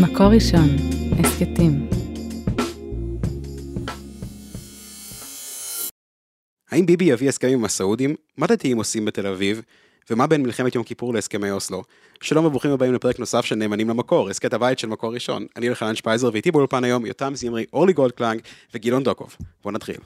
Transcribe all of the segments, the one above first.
מקור ראשון, הסכתים. האם ביבי יביא הסכם עם הסעודים? מה דתיים עושים בתל אביב? ומה בין מלחמת יום כיפור להסכמי אוסלו? שלום וברוכים הבאים לפרק נוסף של נאמנים למקור, הסכת הבית של מקור ראשון. אני אלחנן שפייזר ואיתי באולפן היום יותם זמרי, אורלי גולדקלנג וגילון דוקוב. בואו נתחיל.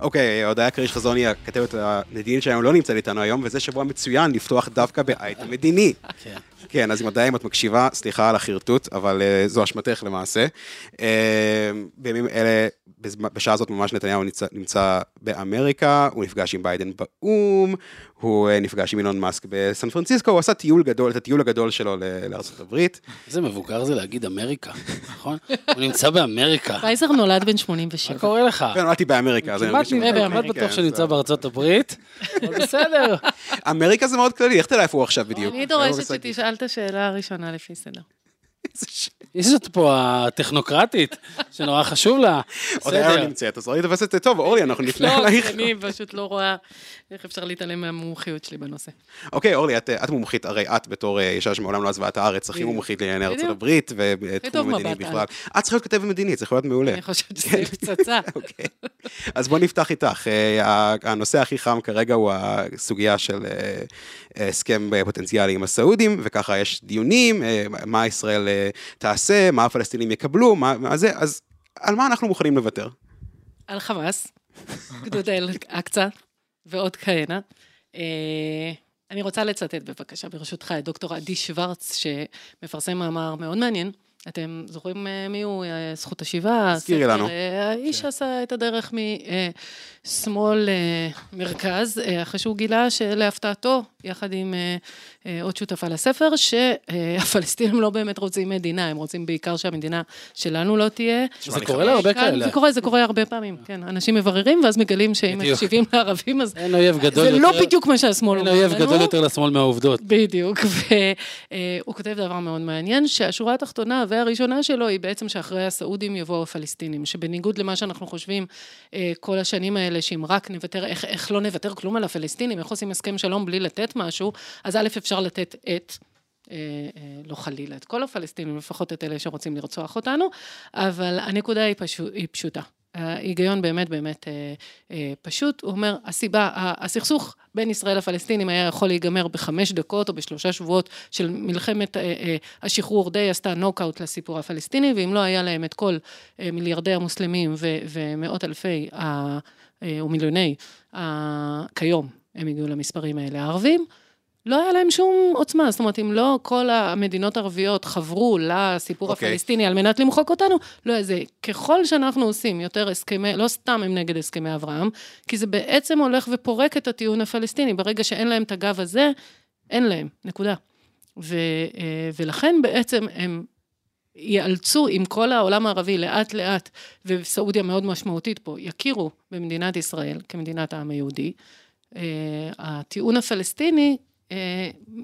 אוקיי, הודיה כריש חזוני, הכתבת המדינית שלנו לא נמצאת איתנו היום, וזה שבוע מצוין לפתוח דווקא באייטם מדיני. כן. כן, אז אם עדיין את מקשיבה, סליחה על החרטוט, אבל uh, זו אשמתך למעשה. Uh, בימים אלה, בשעה הזאת ממש נתניהו נמצא, נמצא באמריקה, הוא נפגש עם ביידן באו"ם, הוא uh, נפגש עם אילון מאסק בסן פרנסיסקו, הוא עשה טיול גדול, את הטיול הגדול שלו ל- לארצות הברית. איזה מבוגר זה להגיד אמריקה, נכון? הוא נמצא באמריקה. פייזר נולד בן מה 87. קורה לך? ונולדתי באמריקה, אז אני כמעט כן, כן, בטוח זה- שנמצא בארצות הברית, אבל בסדר. אמריקה זה מאוד כללי, איך תדע איפה הוא עכשיו בדיוק? אני דורשת. שתשאל את השאלה הראשונה לפי סדר. יש זאת פה הטכנוקרטית, שנורא חשוב לה. עוד היה בסדר. לא נמצאת, אז אורלי תופסת את זה טוב, אורלי, אנחנו נפנה לא, אלייך. אני פשוט לא רואה איך אפשר להתעלם מהמומחיות שלי בנושא. אוקיי, אורלי, את, את מומחית, הרי את בתור אה, אישה שמעולם לא עזבה את הארץ, הכי. מומחית לענייני ארצות. הברית, ותחום המדיני מבט בכלל. את צריכה להיות כתבת מדינית, זה יכול להיות מעולה. אני חושבת שזה פצצה. אוקיי. אז בוא נפתח איתך. אה, הנושא הכי חם כרגע הוא הסוגיה של אה, הסכם פוטנציאלי עם הסעודים, וככה יש דיונים, מה ישראל תעשה, מה הפלסטינים יקבלו, מה מה זה, אז על מה אנחנו מוכנים לוותר? על חמאס, גדוד אל-אקצא ועוד כהנה. אה, אני רוצה לצטט בבקשה, ברשותך, את דוקטור עדי שוורץ, שמפרסם מאמר מאוד מעניין. אתם זוכרים אה, מי הוא? אה, זכות השיבה? תזכירי הספר, לנו. אה, האיש עשה את הדרך משמאל מרכז, אחרי שהוא גילה שלהפתעתו, יחד עם עוד שותפה לספר, שהפלסטינים לא באמת רוצים מדינה, הם רוצים בעיקר שהמדינה שלנו לא תהיה. זה קורה להרבה כאן כאלה. זה קורה, זה קורה הרבה פעמים, כן. אנשים מבררים, ואז מגלים שאם. מקשיבים לערבים, אז אין אויב גדול זה יותר. לא בדיוק מה שהשמאל אין אומר אויב לנו. גדול יותר לשמאל מהעובדות. בדיוק, והוא כותב דבר מאוד מעניין, שהשורה התחתונה והראשונה שלו היא בעצם שאחרי הסעודים יבואו הפלסטינים, שבניגוד למה שאנחנו חושבים אה, כל השנים האלה, שאם רק נוותר, איך, איך לא נוותר כלום על הפלסטינים, איך עושים הסכם שלום בלי לתת משהו, אז א', אפשר לתת את... אה, אה, לא חלילה את כל הפלסטינים, לפחות את אלה שרוצים לרצוח אותנו, אבל הנקודה היא, פשו, היא פשוטה. ההיגיון באמת באמת אה, אה, פשוט, הוא אומר, הסיבה, הסכסוך בין ישראל לפלסטינים היה יכול להיגמר בחמש דקות או בשלושה שבועות של מלחמת אה, אה, השחרור, די עשתה נוקאוט לסיפור הפלסטיני, ואם לא היה להם את כל אה, מיליארדי המוסלמים ו- ומאות אלפי ה- אה, ומיליוני, ה- כיום הם הגיעו למספרים האלה, הערבים, לא היה להם שום עוצמה, זאת אומרת, אם לא כל המדינות הערביות חברו לסיפור אוקיי. הפלסטיני על מנת למחוק אותנו, לא היה זה. ככל שאנחנו עושים יותר הסכמי, לא סתם הם נגד הסכמי אברהם, כי זה בעצם הולך ופורק את הטיעון הפלסטיני. ברגע שאין להם את הגב הזה, אין להם, נקודה. ו, אה, ולכן בעצם הם ייאלצו, אם כל העולם הערבי לאט לאט, וסעודיה מאוד משמעותית פה, יכירו במדינת ישראל כמדינת העם היהודי, אה, הטיעון הפלסטיני,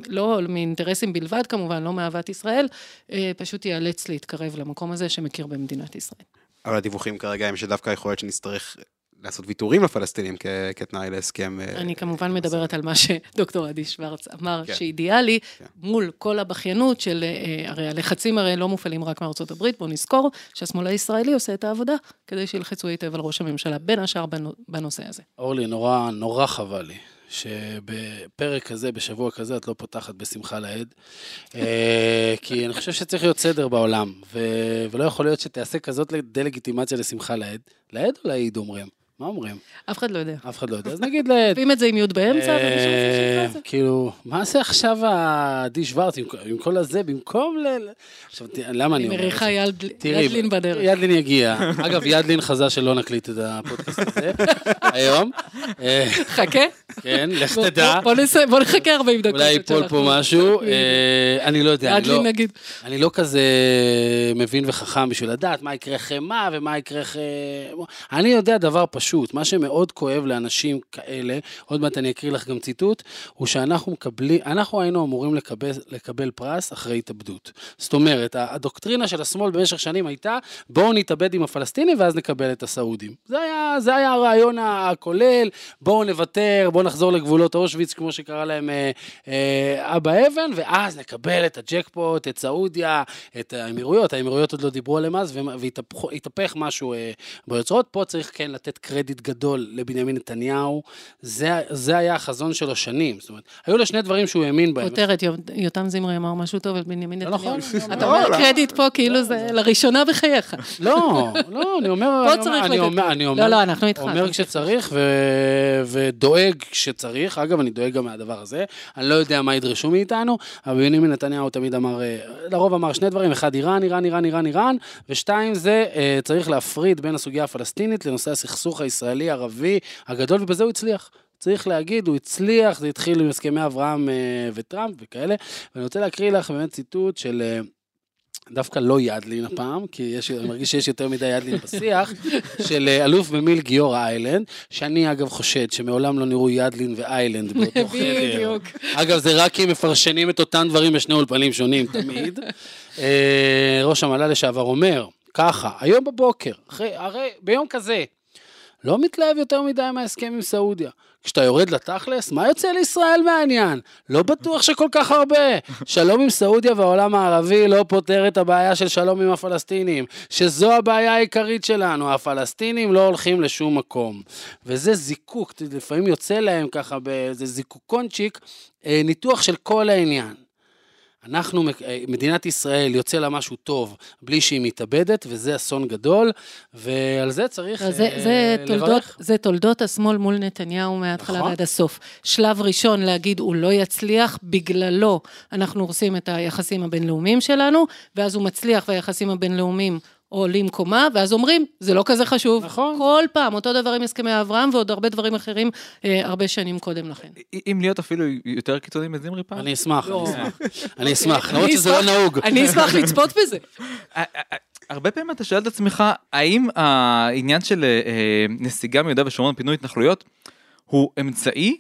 לא מאינטרסים בלבד כמובן, לא מאהבת ישראל, אה, פשוט ייאלץ להתקרב למקום הזה שמכיר במדינת ישראל. אבל הדיווחים כרגע הם שדווקא יכול להיות שנצטרך לעשות ויתורים לפלסטינים כ- כתנאי להסכם. אה, אני כמובן מדברת על מה שדוקטור עדי שוורץ אמר, כן. שאידיאלי, כן. מול כל הבכיינות של, אה, הרי הלחצים הרי לא מופעלים רק מארצות הברית, בואו נזכור שהשמאל הישראלי עושה את העבודה, כדי שילחצו היטב על ראש הממשלה, בין השאר בנו- בנושא הזה. אורלי, נורא, נורא חבל לי. שבפרק כזה, בשבוע כזה, את לא פותחת בשמחה לאיד. אה, כי אני חושב שצריך להיות סדר בעולם, ו- ולא יכול להיות שתעשה כזאת דה-לגיטימציה לשמחה לאיד. לאיד או לאיד אומרים? מה אומרים? אף אחד לא יודע. אף אחד לא יודע. אז נגיד לאיד. כותבים את זה עם י' באמצע, ומישהו רוצה שיקרא את זה. כאילו, מה זה עכשיו עדי שוורץ עם- עם כל הזה, במקום ל... ל- עכשיו, למה אני אומר את מריחה ידלין בדרך. ידלין יגיע. אגב, ידלין חזה שלא נקליט את הפודקאסט הזה היום. אה, חכה. כן, לך תדע. בוא נחכה 40 דקות. אולי ייפול פה משהו. אה, אני לא יודע, אני לא-. אני לא כזה מבין וחכם בשביל לדעת מה יקרה אחרי מה ומה יקרה אחרי... אני יודע דבר פשוט. פשוט. מה שמאוד כואב לאנשים כאלה, עוד מעט אני אקריא לך גם ציטוט, הוא שאנחנו מקבלים, אנחנו היינו אמורים לקבל, לקבל פרס אחרי התאבדות. זאת אומרת, הדוקטרינה של השמאל במשך שנים הייתה, בואו נתאבד עם הפלסטינים ואז נקבל את הסעודים. זה היה, זה היה הרעיון הכולל, בואו נוותר, בואו נחזור לגבולות אושוויץ, כמו שקרא להם אה, אה, אבא אבן, ואז נקבל את הג'קפוט, את סעודיה, את האמירויות, האמירויות עוד לא דיברו עליהם אז, והתהפך משהו אה, ביוצרות. פה צריך כן לתת קרדיט גדול לבנימין נתניהו, זה, זה היה החזון שלו שנים. זאת אומרת, היו לו שני דברים שהוא האמין בהם. כותרת, יותם זמרי אמר משהו טוב על בנימין לא נתניהו. נכון. אתה אומר קרדיט פה כאילו זה לראשונה בחייך. לא, לא, אני אומר, פה אני צריך לתת קרדיט. לא, לא, אנחנו איתך. אומר כשצריך. ודואג כשצריך, אגב, אני דואג גם מהדבר הזה, אני לא יודע מה ידרשו מאיתנו, אבל בנימין נתניהו תמיד אמר, אה, לרוב אמר שני דברים, אחד איראן, איראן, איראן, איראן, איראן, ושתיים זה אה, צריך להפריד בין הסוגיה הפלסטינית לנושא הסכסוך הישראלי-ערבי הגדול, ובזה הוא הצליח. צריך להגיד, הוא הצליח, זה התחיל עם הסכמי אברהם אה, וטראמפ וכאלה, ואני רוצה להקריא לך באמת ציטוט של... אה, דווקא לא ידלין הפעם, כי יש, אני מרגיש שיש יותר מדי ידלין בשיח, של אה, אלוף במיל גיורא איילנד, שאני אגב חושד שמעולם לא נראו ידלין ואיילנד באותו חדר. בדיוק. אגב, זה רק כי מפרשנים את אותם דברים בשני אולפנים שונים תמיד. אה, ראש המל"ל לשעבר אומר, ככה, היום בבוקר, אחרי, הרי ביום כזה, לא מתלהב יותר מדי מההסכם עם סעודיה. כשאתה יורד לתכלס, מה יוצא לישראל מהעניין? לא בטוח שכל כך הרבה. שלום עם סעודיה והעולם הערבי לא פותר את הבעיה של שלום עם הפלסטינים, שזו הבעיה העיקרית שלנו, הפלסטינים לא הולכים לשום מקום. וזה זיקוק, לפעמים יוצא להם ככה באיזה זיקוקונצ'יק, אה, ניתוח של כל העניין. אנחנו, אה, מדינת ישראל, יוצא לה משהו טוב בלי שהיא מתאבדת, וזה אסון גדול, ועל זה צריך לא, זה, אה, זה, תולדות, לברך. זה תולדות השמאל מול נתניהו מההתחלה נכון. ועד הסוף. שלב ראשון להגיד הוא לא יצליח, בגללו אנחנו הורסים את היחסים הבינלאומיים שלנו, ואז הוא מצליח והיחסים הבינלאומיים עולים קומה, ואז אומרים, זה לא כזה חשוב. נכון. כל פעם, אותו דבר עם הסכמי אברהם ועוד הרבה דברים אחרים, אה, הרבה שנים קודם לכן. אם להיות אפילו יותר קיצוני מזמרי פעם. אני אשמח, לא. אני אשמח. אני אשמח, למרות אני שזה לא נהוג. אני אשמח לצפות בזה. אה, אה, אה, הרבה פעמים אתה שואל את עצמך, האם העניין של נסיגה מיהודה ושומרון, פינוי התנחלויות, הוא אמצעי,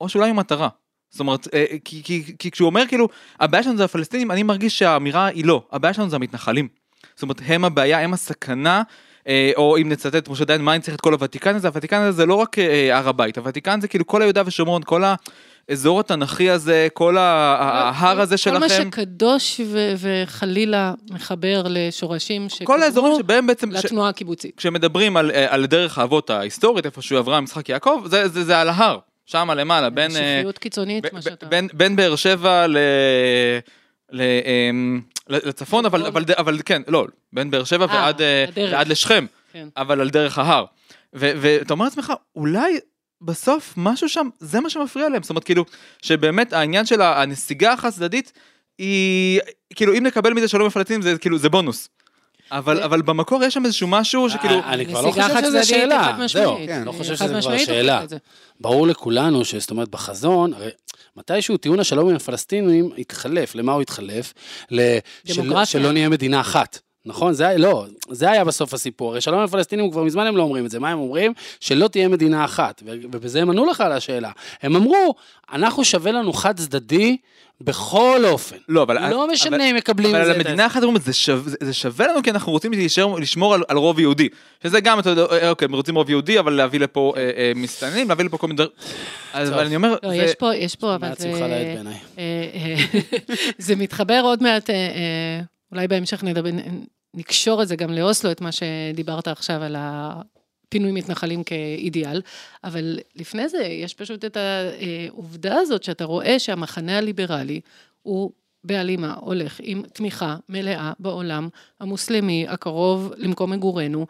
או שאולי הוא מטרה? זאת אומרת, כי, כי, כי כשהוא אומר כאילו, הבעיה שלנו זה הפלסטינים, אני מרגיש שהאמירה היא לא, הבעיה שלנו זה המתנחלים. זאת אומרת, הם הבעיה, הם הסכנה, אה, או אם נצטט את משה דיין, מה אני צריך את כל הוותיקן הזה? הוותיקן הזה זה לא רק אה, הר הבית, הוותיקן זה כאילו כל היהודה ושומרון, כל האזור התנ"כי הזה, כל ה- ההר הזה כל מה שלכם. שקדוש ו- וחלילה מחבר לשורשים שקדמו לתנועה הקיבוצית. כשמדברים על, אה, על דרך האבות ההיסטורית, איפה שהוא עברה משחק יעקב, זה, זה, זה על ההר, שם למעלה, בין, אה, שפיות קיצונית, מה שאתה... בין, בין באר שבע ל... ל... לצפון, אבל, אבל, אבל כן, לא, בין באר שבע אה, ועד, אה. ועד לשכם, כן. אבל על דרך ההר. ו- ואתה אומר לעצמך, אולי בסוף משהו שם, זה מה שמפריע להם, זאת אומרת, כאילו, שבאמת העניין של הנסיגה החד צדדית, היא, כאילו, אם נקבל מזה שלום הפלסטינים, זה כאילו, זה בונוס. אבל, אבל במקור יש שם איזשהו משהו שכאילו, אה, אני כבר לא חושב שזה שאלה, זהו. כן, לא חושב שזה כבר שאלה. ברור לכולנו שזאת אומרת בחזון, הרי מתישהו טיעון השלום עם הפלסטינים התחלף, למה הוא התחלף? ל- של-. שלא נהיה מדינה אחת. נכון? זה היה, לא, זה היה בסוף הסיפור. הרי שלום עם הפלסטינים כבר מזמן הם לא אומרים את זה. מה הם אומרים? שלא תהיה מדינה אחת. ובזה הם ענו לך על השאלה. הם אמרו, אנחנו שווה לנו חד צדדי בכל אופן. לא, אבל... לא משנה אבל- אם מקבלים אבל את על זה. המדינה אחת אומרים, זה שווה- זה שווה לנו כי אנחנו רוצים להישאר- לשמור על, על רוב יהודי. שזה גם, אתה יודע, אה, אוקיי, הם רוצים רוב יהודי, אבל להביא לפה אה, אה, מסתננים, להביא לפה כל מיני דברים. אז טוב. אבל אני אומר, לא, זה- יש פה, יש פה, אבל זה... אה, אה, זה מתחבר עוד מעט, אה, אה, אולי בהמשך נדבר, נקשור את זה גם לאוסלו, את מה שדיברת עכשיו על הפינוי מתנחלים כאידיאל, אבל לפני זה יש פשוט את העובדה הזאת שאתה רואה שהמחנה הליברלי הוא בהלימה הולך עם תמיכה מלאה בעולם המוסלמי הקרוב למקום מגורנו.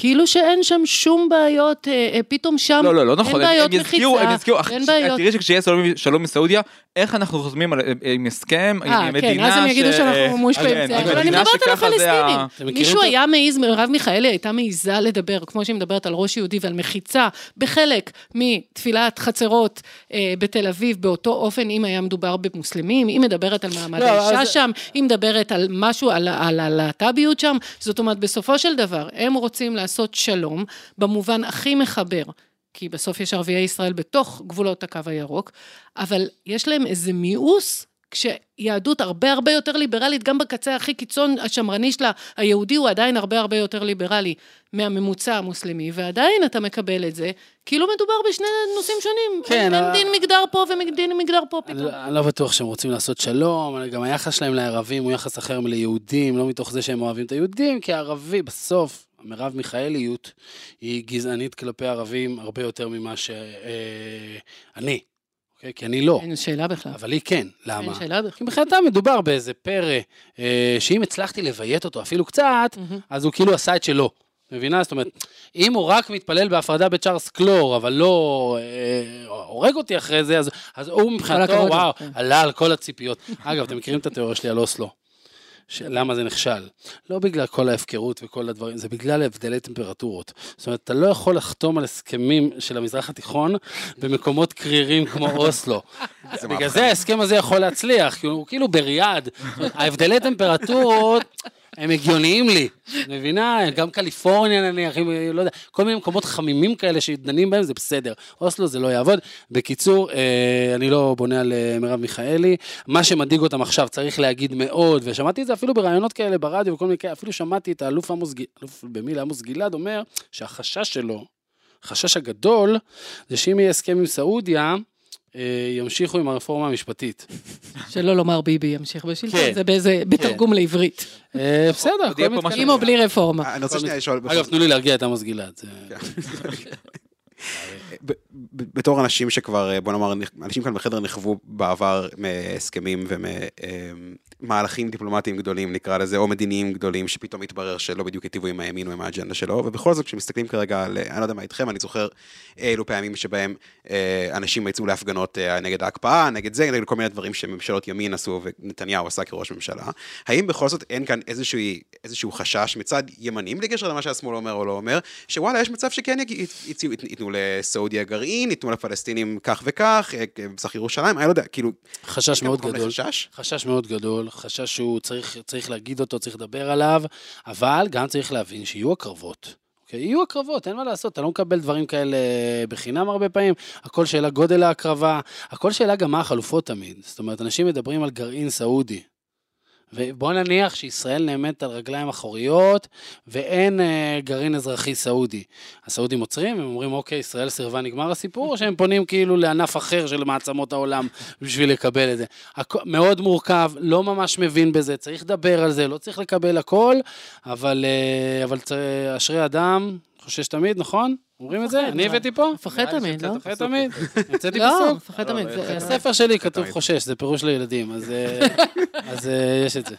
כאילו שאין שם שום בעיות, אה, אה, פתאום שם לא, לא, לא נכון, אין בעיות הם יזכירו, הם מחיצה, יזכירו, אין ש- בעיות. תראי שכשיהיה שלום- שלום מסעודיה, איך אנחנו חותמים על- אה, עם הסכם, עם אה, עם כן, מדינה אז הם יגידו ש- שאנחנו מושפעים. כן, מזה, עם אבל אני מדינה מדברת על זה הפלסטינים. מישהו היה מעז, מרב מיכאלי הייתה מעיזה לדבר, כמו שהיא מדברת על ראש יהודי ועל מחיצה, בחלק מתפילת חצרות אה, בתל אביב, באותו אופן, אם היה מדובר במוסלמים, היא מדברת על מעמד לא, האישה אז- שם, היא מדברת על משהו, על על הלהט"ביות שם, זאת אומרת, בסופו של דבר, הם רוצים לעשות שלום, במובן הכי מחבר. כי בסוף יש ערביי ישראל בתוך גבולות הקו הירוק, אבל יש להם איזה מיאוס כשיהדות הרבה הרבה יותר ליברלית, גם בקצה הכי קיצון השמרני שלה, היהודי הוא עדיין הרבה הרבה יותר ליברלי מהממוצע המוסלמי, ועדיין אתה מקבל את זה, כאילו מדובר בשני נושאים שונים. כן, אין, דין מגדר פה ודין מגדר פה פתאום. לא- אני לא בטוח שהם רוצים לעשות שלום, גם היחס שלהם לערבים הוא יחס אחר מליהודים, לא מתוך זה שהם אוהבים את היהודים, כי הערבי בסוף, מרב מיכאליות, היא גזענית כלפי ערבים הרבה יותר ממה שאני, אוקיי? כי אני לא, אין שאלה בכלל. אבל היא כן, אין למה? שאלה בכלל. כי מבחינתם מדובר באיזה פרא, אה, שאם הצלחתי לביית אותו אפילו קצת, מהמם. אז הוא כאילו עשה את שלו. מבינה? זאת אומרת, אם הוא רק מתפלל בהפרדה בצ'ארלס קלור, אבל לא אה, הורג אותי אחרי זה, אז, אז הוא מבחינתו, וואו, כן. עלה על כל הציפיות. אגב, אתם מכירים את התיאוריה שלי על אוסלו? למה זה נכשל? לא בגלל כל ההפקרות וכל הדברים, זה בגלל הבדלי טמפרטורות. זאת אומרת, אתה לא יכול לחתום על הסכמים של המזרח התיכון במקומות קרירים כמו אוסלו. בגלל זה ההסכם הזה יכול להצליח, כי הוא כאילו בריאד. ההבדלי טמפרטורות הם הגיוניים לי, מבינה? גם קליפורניה נניח, אם- לא יודע, כל מיני מקומות חמימים כאלה שדנים בהם זה בסדר. אוסלו זה לא יעבוד. בקיצור, אה, אני לא בונה על אה, מרב מיכאלי. מה שמדאיג אותם עכשיו צריך להגיד מאוד, ושמעתי את זה אפילו בראיונות כאלה ברדיו וכל מיני כאלה, אפילו שמעתי את האלוף עמוס, ג- אלוף במיל עמוס גלעד אומר שהחשש שלו, החשש הגדול, זה שאם יהיה הסכם עם סעודיה, ימשיכו עם הרפורמה המשפטית. שלא לומר ביבי ימשיך בשלטון, כן. זה באיזה, בתרגום לעברית. אה, בסדר, עם או בלי רפורמה. אני רוצה שנייה לשאול, אגב, תנו לי להרגיע את עמוס גלעד. בתור אנשים שכבר, אה, בוא נאמר, אנשים כאן בחדר נכוו בעבר מהסכמים ומהלכים דיפלומטיים גדולים, נקרא לזה, או מדיניים גדולים, שפתאום התברר שלא בדיוק היטיבו עם הימין או עם האג'נדה שלו, ובכל זאת, כשמסתכלים כרגע על, אני לא יודע מה איתכם, אני זוכר אילו פעמים שבהם אה, אנשים יצאו להפגנות אה, נגד ההקפאה, נגד זה, נגד כל מיני דברים שממשלות ימין עשו ונתניהו עשה כראש ממשלה. האם בכל זאת אין כאן איזשהו, איזשהו חשש מצד ימנים, בלי למה שהשמאל אומר או לא אומר, שוואלה, יש מצב שכן ייתנו לסעודיה גרעין, ייתנו לפלסטינים כך וכך, אה, מזרח ירושלים, אני לא יודע, כאילו, חשש מאוד גדול. לחשש? חשש מאוד גדול, חשש שהוא צריך, צריך להגיד אותו, צריך לדבר עליו, אבל גם צריך להבין שיהיו הקרבות. אוקיי? יהיו הקרבות, אין מה לעשות, אתה לא מקבל דברים כאלה בחינם הרבה פעמים, הכל שאלה גודל ההקרבה, הכל שאלה גם מה החלופות תמיד. זאת אומרת, אנשים מדברים על גרעין סעודי. ובוא נניח שישראל נעמדת על רגליים אחוריות ואין אה, גרעין אזרחי סעודי. הסעודים עוצרים, הם אומרים, אוקיי, ישראל סירבה, נגמר הסיפור, או שהם פונים כאילו לענף אחר של מעצמות העולם בשביל לקבל את זה. הכ- מאוד מורכב, לא ממש מבין בזה, צריך לדבר על זה, לא צריך לקבל הכל, אבל, אה, אבל צ- אשרי אדם, חושש תמיד, נכון? אומרים את זה? אני? הבאתי פה? מפחד תמיד, לא? מפחד תמיד. המצאתי לא, פסוק. מפחד תמיד. לא, זה- בספר שלי כתוב תמיד. חושש, זה פירוש לילדים, אז אה, אז אה, יש את זה.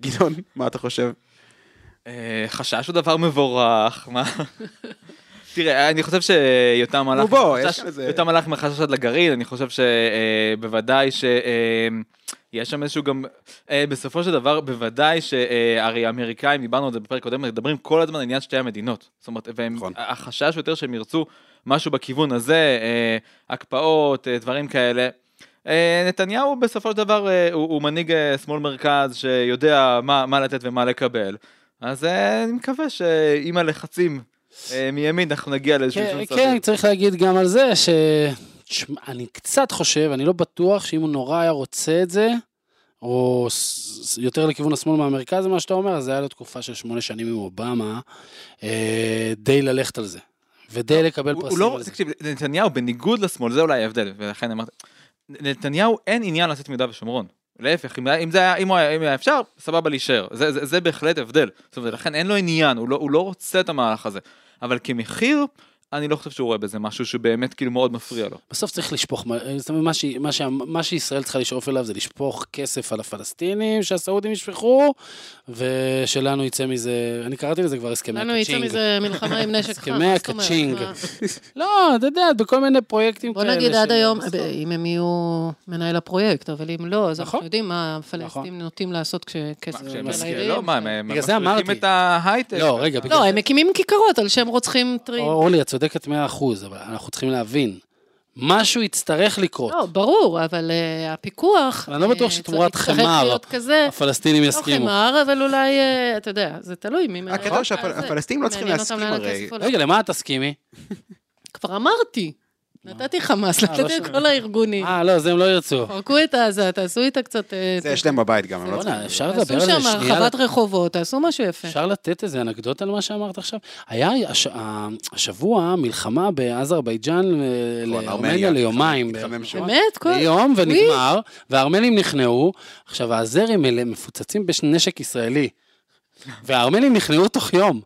גדעון, מה אתה חושב? אה, חשש הוא דבר מבורך, מה? תראה, אני חושב שיותם הלך... יותם הלך מהחשש עד לגרעין, אני חושב שבוודאי שיש שם איזשהו גם... אה, בסופו של דבר, בוודאי שהרי האמריקאים, דיברנו על זה בפרק קודם, מדברים כל הזמן על עניין שתי המדינות. זאת אומרת, והם- נכון. החשש יותר שהם ירצו משהו בכיוון הזה, אה, הקפאות, אה, דברים כאלה. אה, נתניהו בסופו של דבר אה, הוא, הוא מנהיג אה, שמאל מרכז שיודע מה, מה לתת ומה לקבל. אז אה, אני מקווה שעם הלחצים אה, מימין אנחנו נגיע לאיזשהו כן, כן. צריך להגיד גם על זה ש... תשמע, אני קצת חושב, אני לא בטוח שאם הוא נורא היה רוצה את זה, או יותר לכיוון השמאל מהמרכז, מה שאתה אומר, אז זה היה לו תקופה של שמונה שנים עם אובמה, אה, די ללכת על זה. ודי לקבל הוא, הוא פרסים לא, על זה. תקשיב, נתניהו בניגוד לשמאל, זה אולי ההבדל, ולכן אמרתי, נתניהו אין עניין לצאת מיהודה ושומרון. להפך, אם, אם זה היה, אם, הוא היה, אם היה אפשר, סבבה להישאר. זה, זה, זה בהחלט הבדל. זאת אומרת, לכן אין לו עניין, הוא לא, הוא לא רוצה את המהלך הזה. אבל כמחיר, אני לא חושב שהוא רואה בזה משהו שבאמת כאילו מאוד מפריע לו. בסוף צריך לשפוך, זאת אומרת, מה, ש... מה, ש... מה שישראל צריכה לשאוף אליו זה לשפוך כסף על הפלסטינים, שהסעודים ישפכו, ושלנו יצא מזה, אני קראתי לזה כבר הסכמי לנו יצא ה ka-ching. מזה מלחמה עם נשק חם. הסכמי? הקצ'ינג. לא, אתה יודע, בכל מיני פרויקטים בוא כאלה. נגיד עד היום. אם הם יהיו מנהל הפרויקט, אבל אם לא, אז נכון. אנחנו יודעים מה הפלסטינים נוטים לעשות כשכסף. לא, מה, הם הם בגלל זה מפריחים אמרתי. את ההייטק. לא, רגע, לא, הם מקימים כיכרות על שם רוצחים טריים. צודקת 100%, אבל אנחנו צריכים להבין, משהו יצטרך לקרות. לא, ברור, אבל אה, הפיקוח... אני לא בטוח אה, שתמורת חמר הפלסטינים לא יסכימו. חמר, אבל אולי, אה, אתה יודע, זה תלוי מי... הקטע הוא שהפלסטינים לא צריכים להסכים הרי. רגע, למה את תסכימי? כבר אמרתי. נתתי חמאס, אה, לא נתתי שומע. לכל הארגונים. אה, לא, זה הם לא ירצו. פרקו את עזה, תעשו איתה קצת... אה, זה יש להם בבית גם, הם לא בוא'נה, צריכים. אפשר לדבר על זה שם שנייה? הרחבת רחובות, תעשו משהו יפה. אפשר לתת איזה אנקדוטה על מה שאמרת עכשיו? היה השבוע מלחמה באזרבייג'אן אה, לארמניה ליומיים. שם. באמת? כל... ליום ונגמר, והארמנים נכנעו. עכשיו, האזרים אלה מפוצצים בנשק ישראלי. והארמנים נכנעו תוך יום.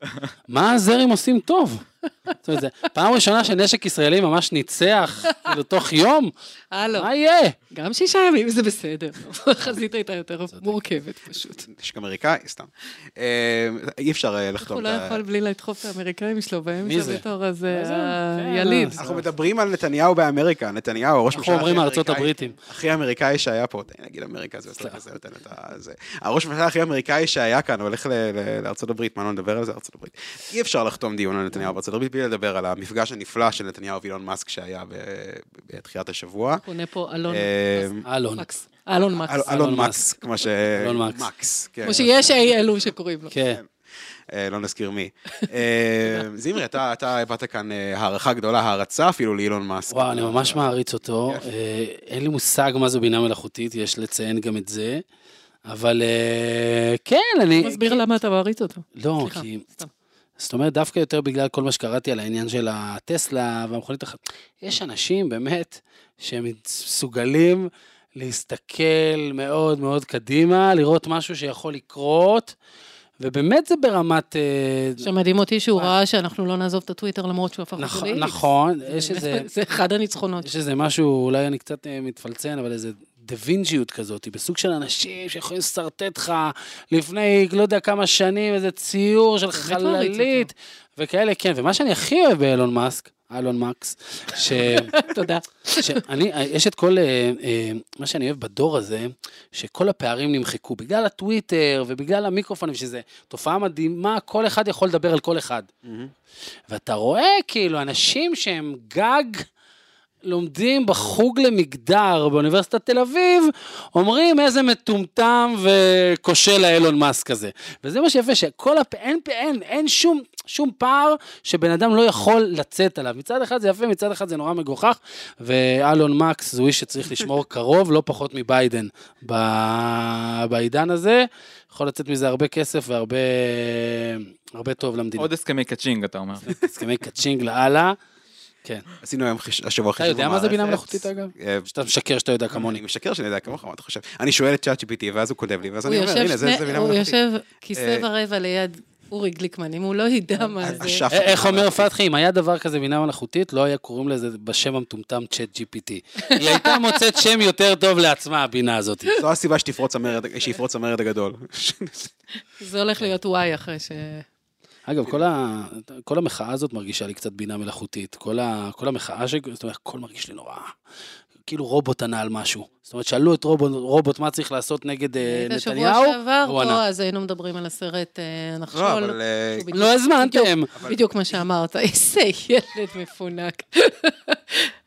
מה האזרים עושים טוב? זאת אומרת, זה פעם ראשונה שנשק ישראלי ממש ניצח, כאילו, תוך יום? הלו, מה יהיה? גם שישה ימים זה בסדר. החזית הייתה יותר מורכבת פשוט. נשק אמריקאי, סתם. אה, אי אפשר אה, איך לחתום. הוא לא את ה- יכול בלי לדחוף את האמריקאים שלו מי באמצע זה? בתור הזה, מה זה? כן, היליד. אנחנו מדברים על נתניהו באמריקה, נתניהו, ראש אנחנו ממשלה אומרים הכי מארצות אמריקאי- הבריטים. הכי אמריקאי שהיה פה, תן לי להגיד אמריקה, זה יותר כזה נותן את. זה. הראש ממשלה הכי אמריקאי שהיה כאן, הולך לארצות הברית, מה לא נדבר על זה, ארצות הברית. אי אפשר לחתום דיון על נתניהו בארצות הברית בלי לדבר על המפגש הנפלא של נתניהו ואילון מאסק שהיה בתחילת השבוע. קונה פה אלון אה, אלון. מקס. אלון מקס. אל- אלון מקס, מאסק. כמו ש... אלון מקס. כן. כמו שיש אי אלו שקוראים לו. כן. אה, לא נזכיר מי. אה, זמרי, אתה אתה הבעת כאן אה, הערכה גדולה, הערצה אפילו לאילון מאסק. וואו, אני ממש מעריץ אותו. אה, אין לי מושג מה זו בינה מלאכותית, יש לציין גם את זה. אבל כן, אני... מסביר למה אתה מעריץ אותו. לא, כי... זאת אומרת, דווקא יותר בגלל כל מה שקראתי על העניין של הטסלה והמכונית אחת. יש אנשים באמת שהם מסוגלים להסתכל מאוד מאוד קדימה, לראות משהו שיכול לקרות, ובאמת זה ברמת... אה, שמדהים אותי שהוא ראה שאנחנו לא נעזוב את הטוויטר למרות שהוא הפך אותו נכון. נכון, יש איזה... זה אחד הניצחונות. יש איזה משהו, אולי אני קצת אה, מתפלצן, אבל איזה דה וינצ'יות כזאת, בסוג של אנשים שיכולים לשרטט לך לפני לא יודע כמה שנים איזה ציור של חללית, וכאלה, כן. ומה שאני הכי אוהב באילון מאסק, אילון מקס, ש... תודה. שאני, יש את כל, אה, אה, מה שאני אוהב בדור הזה, שכל הפערים נמחקו, בגלל הטוויטר ובגלל המיקרופונים, שזה תופעה מדהימה, כל אחד יכול לדבר על כל אחד. ואתה רואה כאילו אנשים שהם גג לומדים בחוג למגדר באוניברסיטת תל אביב, אומרים איזה מטומטם וכושל האילון מאסק הזה. וזה מה שיפה, שכל הפ... אין, אין, אין שום, שום פער שבן אדם לא יכול לצאת עליו. מצד אחד זה יפה, מצד אחד זה נורא מגוחך, ואילון מאסק הוא איש שצריך לשמור קרוב, לא פחות מביידן ב... בעידן הזה. יכול לצאת מזה הרבה כסף והרבה הרבה טוב למדינה. עוד הסכמי ka-ching, אתה אומר. הסכמי ka-ching לאללה. כן. עשינו היום חיש- השבוע אתה חישוב יודע מה זה בינה במערכת. מלאכותית אגב? אה, שאתה משקר שאתה יודע אני כמוני. משקר שאני יודע כמוך, מה אתה חושב? אני שואל את ChatGPT ואז הוא כותב לי, ואז הוא אני אומר, הנה, זה בינה הוא מלאכותית. יושב כיסא אה, ורבע ליד אורי גליקמן, אם הוא לא ידע מה זה. איך אומר פתחי, אם היה דבר כזה בינה מלאכותית, לא היה קוראים לזה בשם המטומטם צ'אט GPT. היא הייתה מוצאת שם יותר טוב לעצמה, הבינה הזאת. זו הסיבה שיפרוץ המרד הגדול. זה הולך להיות וואי אחרי ש... אגב, כל, ה... כל המחאה הזאת מרגישה לי קצת בינה מלאכותית. כל, ה... כל המחאה, ש... זאת אומרת, הכל מרגיש לי נורא. כאילו רובוט ענה על משהו. זאת אומרת, שאלו את רובוט, רובוט מה צריך לעשות נגד אה, נתניהו, שעבר והוא ענה. פה, אז היינו מדברים על הסרט אה, נחשול. לא, אבל... אה, שהוא בדיוק- לא הזמנתם. בדיוק- מה שאמרת, איזה ילד מפונק.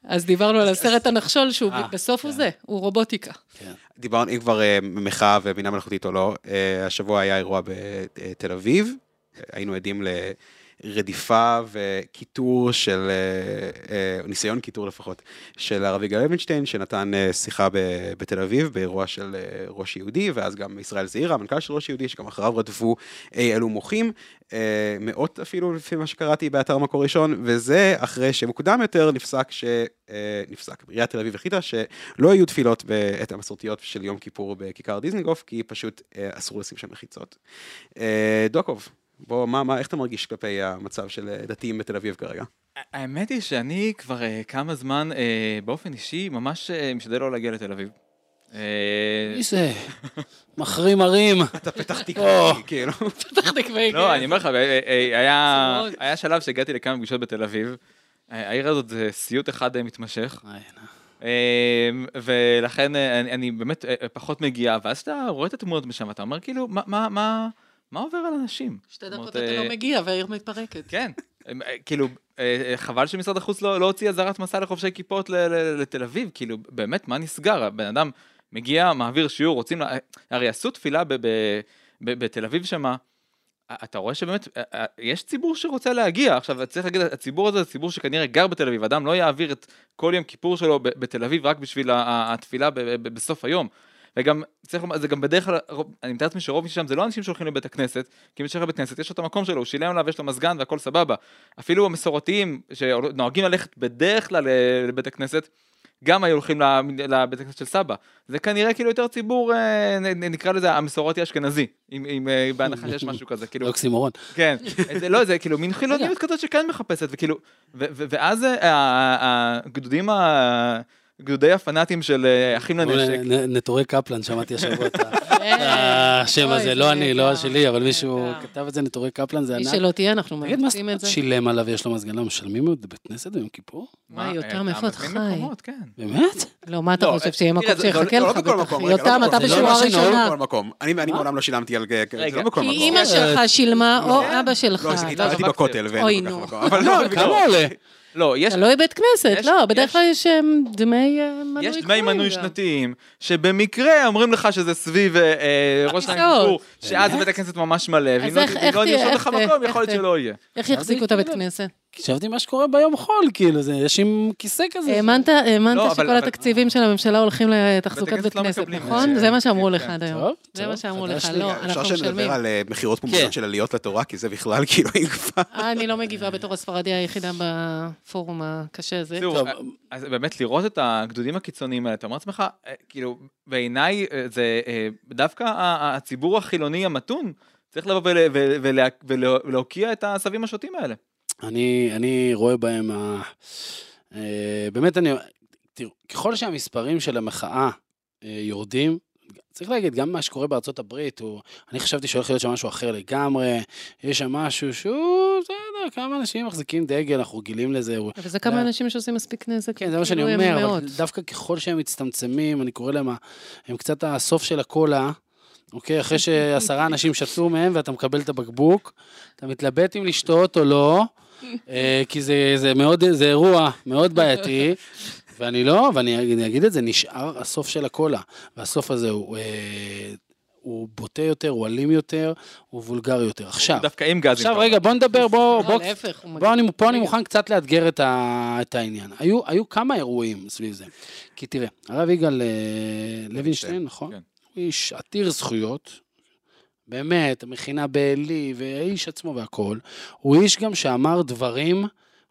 אז דיברנו על הסרט הנחשול, שהוא בסוף הוא כן. זה, הוא רובוטיקה. דיברנו, אם כבר אה, מחאה ובינה מלאכותית או לא, השבוע היה אירוע בתל אביב, היינו עדים לרדיפה וקיטור של, אה, אה, ניסיון קיטור לפחות, של הרב יגאל לוינשטיין, שנתן אה, שיחה בתל אביב, באירוע של ראש יהודי, ואז גם ישראל זעירה, המנכ"ל של ראש יהודי, שגם אחריו רדפו אי אלו מוחים, מאות אפילו לפי מה שקראתי באתר מקור ראשון, וזה אחרי שמוקדם יותר נפסק ש... נפסק, עיריית תל אביב החליטה שלא יהיו תפילות בעת המסורתיות של יום כיפור בכיכר דיזנגוף, כי פשוט אסור לשים שם מחיצות. דוקוב, בוא, מה, מה, איך אתה מרגיש כלפי המצב של אה, דתיים בתל אביב כרגע? האמת היא שאני כבר אה, כמה זמן, אה, באופן אישי, ממש אה, משתדל לא להגיע לתל אביב. אה, מי זה? מחרים ערים. אתה פתח תקווה, כאילו. פתח תקווי. לא, אני אומר לך, אה, היה- שלב שהגעתי לכמה פגישות בתל אביב. העיר הזאת זה סיוט אחד מתמשך. אה, ולכן אני, באמת פחות מגיע, ואז אתה רואה את התמונות משם, אתה אומר כאילו, מה, מה, עובר על אנשים? שתי דקות אתה אה, לא מגיע והעיר מתפרקת. כן, אה, כאילו, אה, אה, חבל שמשרד החוץ לא לא הוציא אזהרת מסע לחובשי כיפות לתל אביב, כאילו, באמת, מה נסגר? הבן אדם מגיע, מעביר שיעור, רוצים, לה- הרי עשו תפילה בתל אביב שמה, אתה רואה שבאמת, אה, אה, יש ציבור שרוצה להגיע, עכשיו צריך להגיד, הציבור הזה זה ציבור שכנראה גר בתל אביב, אדם לא יעביר את כל יום כיפור שלו בתל אביב רק בשביל התפילה בסוף היום. וגם, צריך לומר, זה גם בדרך כלל, אני מתאר לעצמי שרוב מי ששם זה לא אנשים שהולכים לבית הכנסת, כי מי שהולך לבית כנסת יש לו את המקום שלו, הוא שילם עליו, יש לו מזגן והכל סבבה. אפילו המסורתיים, שנוהגים ללכת בדרך כלל ל- לבית הכנסת, גם היו הולכים לבית הכנסת של סבא. זה כנראה כאילו יותר ציבור, אה, נקרא לזה המסורתי אשכנזי, אם- אם, אה, בהנחה שיש משהו כזה, כאילו, אוקסימורון. כן, זה לא, זה כאילו מין חילוניות כזאת שכן מחפשת, וכאילו, ואז אה, הגדודים, ה- גדודי הפנאטים של אה, אחים לנשק, נטורי קפלן, שמעתי השבוע את אה, השם הזה, זה לא אני, לא נהדר, שלי, אבל מישהו. כתב את זה, נטורי קפלן, זה מי ענק. שלא תהיה, אנחנו תגיד, מה זאת מאמצים אומרת את זה. שילם עליו ויש לו מזגן? לא, משלמים לו בבית כנסת ביום כיפור? מה, וואי, יותם, אה, איפה אתה חי? כן. באמת? לא, מה אתה לא, חושב, שיהיה מקום שיחכה לא לך בכל בטח. מקום, רגע, לא יותם, אתה לא בשורה לא ראשונה. אני מעולם לא שילמתי על... זה לא בכל כי מקום. אימא שלך שילמה, או כן. אבא שלך. לא, לא. התפללתי בכותל ואין כל כך. מקום. אבל לא, כמה עולה? לא, יש תלוי בית כנסת, יש- לא, בדרך יש- כלל יש אמ, דמי אה, מנוי יש דמי מנוי. שנתיים, שבמקרה אומרים לך שזה סביב אה, אה, ראש. כיפור, שאז בית הכנסת ממש מלא, ואם לא איך לא לך מקום, יכול להיות? שלא יהיה. איך יחזיקו את הבית כנסת? חשבתי מה שקורה ביום חול, כאילו, זה- יש עם כיסא כזה. האמנת האמנת לא, אבל- שכל אבל- התקציבים של הממשלה הולכים לתחזוקת בית בית כנסת לא נכון? זה. זה מה שאמרו כן, לך כן. עד היום. טוב, זה טוב, מה שאמרו לך. לא, אפשר אנחנו משלמים. שנדבר על אה, מכירות כן. פומביות של עליות לתורה, כי זה בכלל כאילו, אם כבר... אה, אני לא מגיבה בתור הספרדיה היחידה בפורום הקשה הזה. אז באמת לראות את הגדודים הקיצוניים האלה, אתה אומר לעצמך, אה, כאילו, בעיניי זה דווקא הציבור החילוני המתון, צריך לבוא ול- ול- ולה- ולה- ולהוקיע את העשבים השוטים האלה. אני, אני רואה בהם, ה... אה, באמת אני, תראו, ככל שהמספרים של המחאה אה, יורדים, צריך להגיד, גם מה שקורה בארצות הברית, הוא, אני חשבתי שהולך להיות שם משהו אחר לגמרי, יש שם משהו שהוא, בסדר, כמה אנשים מחזיקים דגל, אנחנו רגילים לזה. אבל זה כמה לא. אנשים שעושים מספיק נזק. כן, זה מה שאני כאילו הם אומר, אבל. דווקא ככל שהם מצטמצמים, אני קורא להם, הם קצת הסוף של הקולה, אוקיי? אחרי שעשרה אנשים שתו מהם ואתה מקבל את הבקבוק, אתה מתלבט אם לשתות או לא, אה, כי זה, זה מאוד, זה אירוע מאוד בעייתי, ואני לא, ואני אני אגיד את זה, נשאר הסוף של הקולה, והסוף הזה הוא... אה, הוא בוטה יותר, הוא אלים יותר, הוא וולגרי יותר. עכשיו, דווקא עם גזים. עכשיו רגע, בוא נדבר, בוא, לא, בוא, בוא, אני, פה אני. מוכן קצת לאתגר את, ה, את העניין. היו, היו כמה אירועים סביב זה. כי תראה, הרב יגאל אה, לוינשטיין, נכון? כן. הוא איש עתיר זכויות, באמת, המכינה בעלי, והאיש עצמו והכול. הוא איש גם שאמר דברים,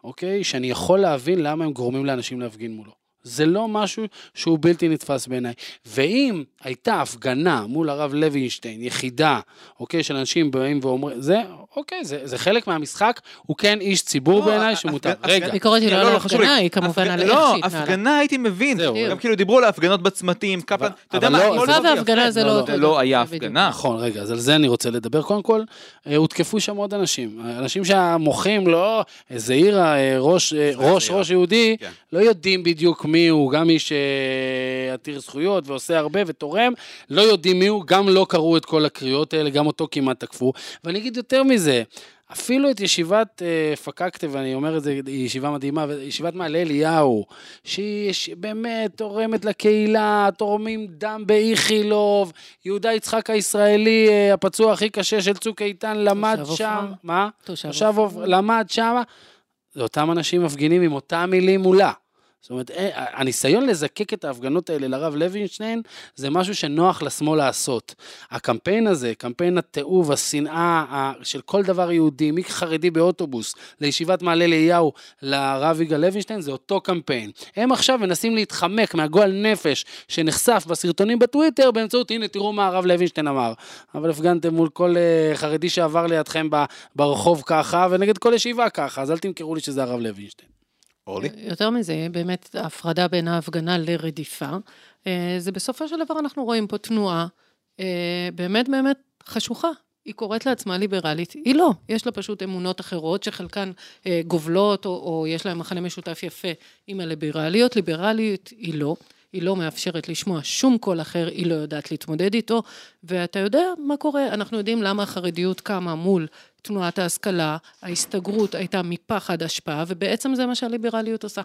אוקיי, שאני יכול להבין למה הם גורמים לאנשים להפגין מולו. זה לא משהו שהוא בלתי נתפס בעיניי. ואם הייתה הפגנה מול הרב לוינשטיין, יחידה, אוקיי, של אנשים באים ואומרים, זה, אוקיי, זה, זה חלק מהמשחק, הוא כן איש ציבור לא, בעיניי ה- שהוא הפג- מותר. הפג- רגע, הביקורת היא לא, לא לא, על לא. ההפגנה, היא כמובן על איך לא, שהתנהלה. הפגנה הייתי מבין. זהו. גם כאילו דיברו על הפגנות בצמתים, קפלן, אתה יודע מה, לא- איפה טוב והפגנה. זה לא אותו זה לא דבר, היה. הפגנה. נכון, רגע, אז על זה אני רוצה לדבר. קודם כל, אה, הותקפו שם עוד אנשים. אנשים שהמוחים, לא, איזה עיר, אה, ראש, אה. ראש יהודי, כן. לא יודעים בדיוק מי הוא, גם איש אה, עתיר זכויות ועושה הרבה ותורם, לא יודעים מי הוא, גם לא קראו את כל הקריאות האלה, גם אותו כמעט תקפו. ואני אגיד יותר מזה, אפילו את ישיבת אה, פקקטה, ואני אומר את זה, היא ישיבה מדהימה, ישיבת מעלה אליהו, שהיא באמת תורמת לקהילה, תורמים דם באיכילוב, יהודה יצחק הישראלי, אה, הפצוע הכי קשה של צוק איתן, למד שם, עופרה. מה? תושב. עופרה, למד שם, זה אותם אנשים מפגינים עם אותם מילים מולה. זאת אומרת, אה, הניסיון לזקק את ההפגנות האלה לרב לוינשטיין, זה משהו שנוח לשמאל לעשות. הקמפיין הזה, קמפיין התיעוב, השנאה של כל דבר יהודי, מחרדי באוטובוס לישיבת מעלה אליהו לרב יגאל לוינשטיין, זה אותו קמפיין. הם עכשיו מנסים להתחמק מהגועל נפש שנחשף בסרטונים בטוויטר באמצעות, הנה, תראו מה הרב לוינשטיין אמר. אבל הפגנתם מול כל אה, חרדי שעבר לידכם ברחוב ככה, ונגד כל ישיבה ככה, אז אל תמכרו לי שזה הרב לוינשטיין. אורלי? יותר מזה, באמת ההפרדה בין ההפגנה לרדיפה, אה, זה בסופו של דבר אנחנו רואים פה תנועה אה, באמת באמת חשוכה. היא קוראת לעצמה ליברלית, היא לא, יש לה פשוט אמונות אחרות שחלקן אה, גובלות או, או יש להן מכנה משותף יפה עם הליברליות, ליברליות היא לא, היא לא מאפשרת לשמוע שום קול אחר, היא לא יודעת להתמודד איתו, ואתה יודע מה קורה, אנחנו יודעים למה החרדיות קמה מול תנועת ההשכלה, ההסתגרות הייתה מפחד השפעה, ובעצם זה מה שהליברליות עושה.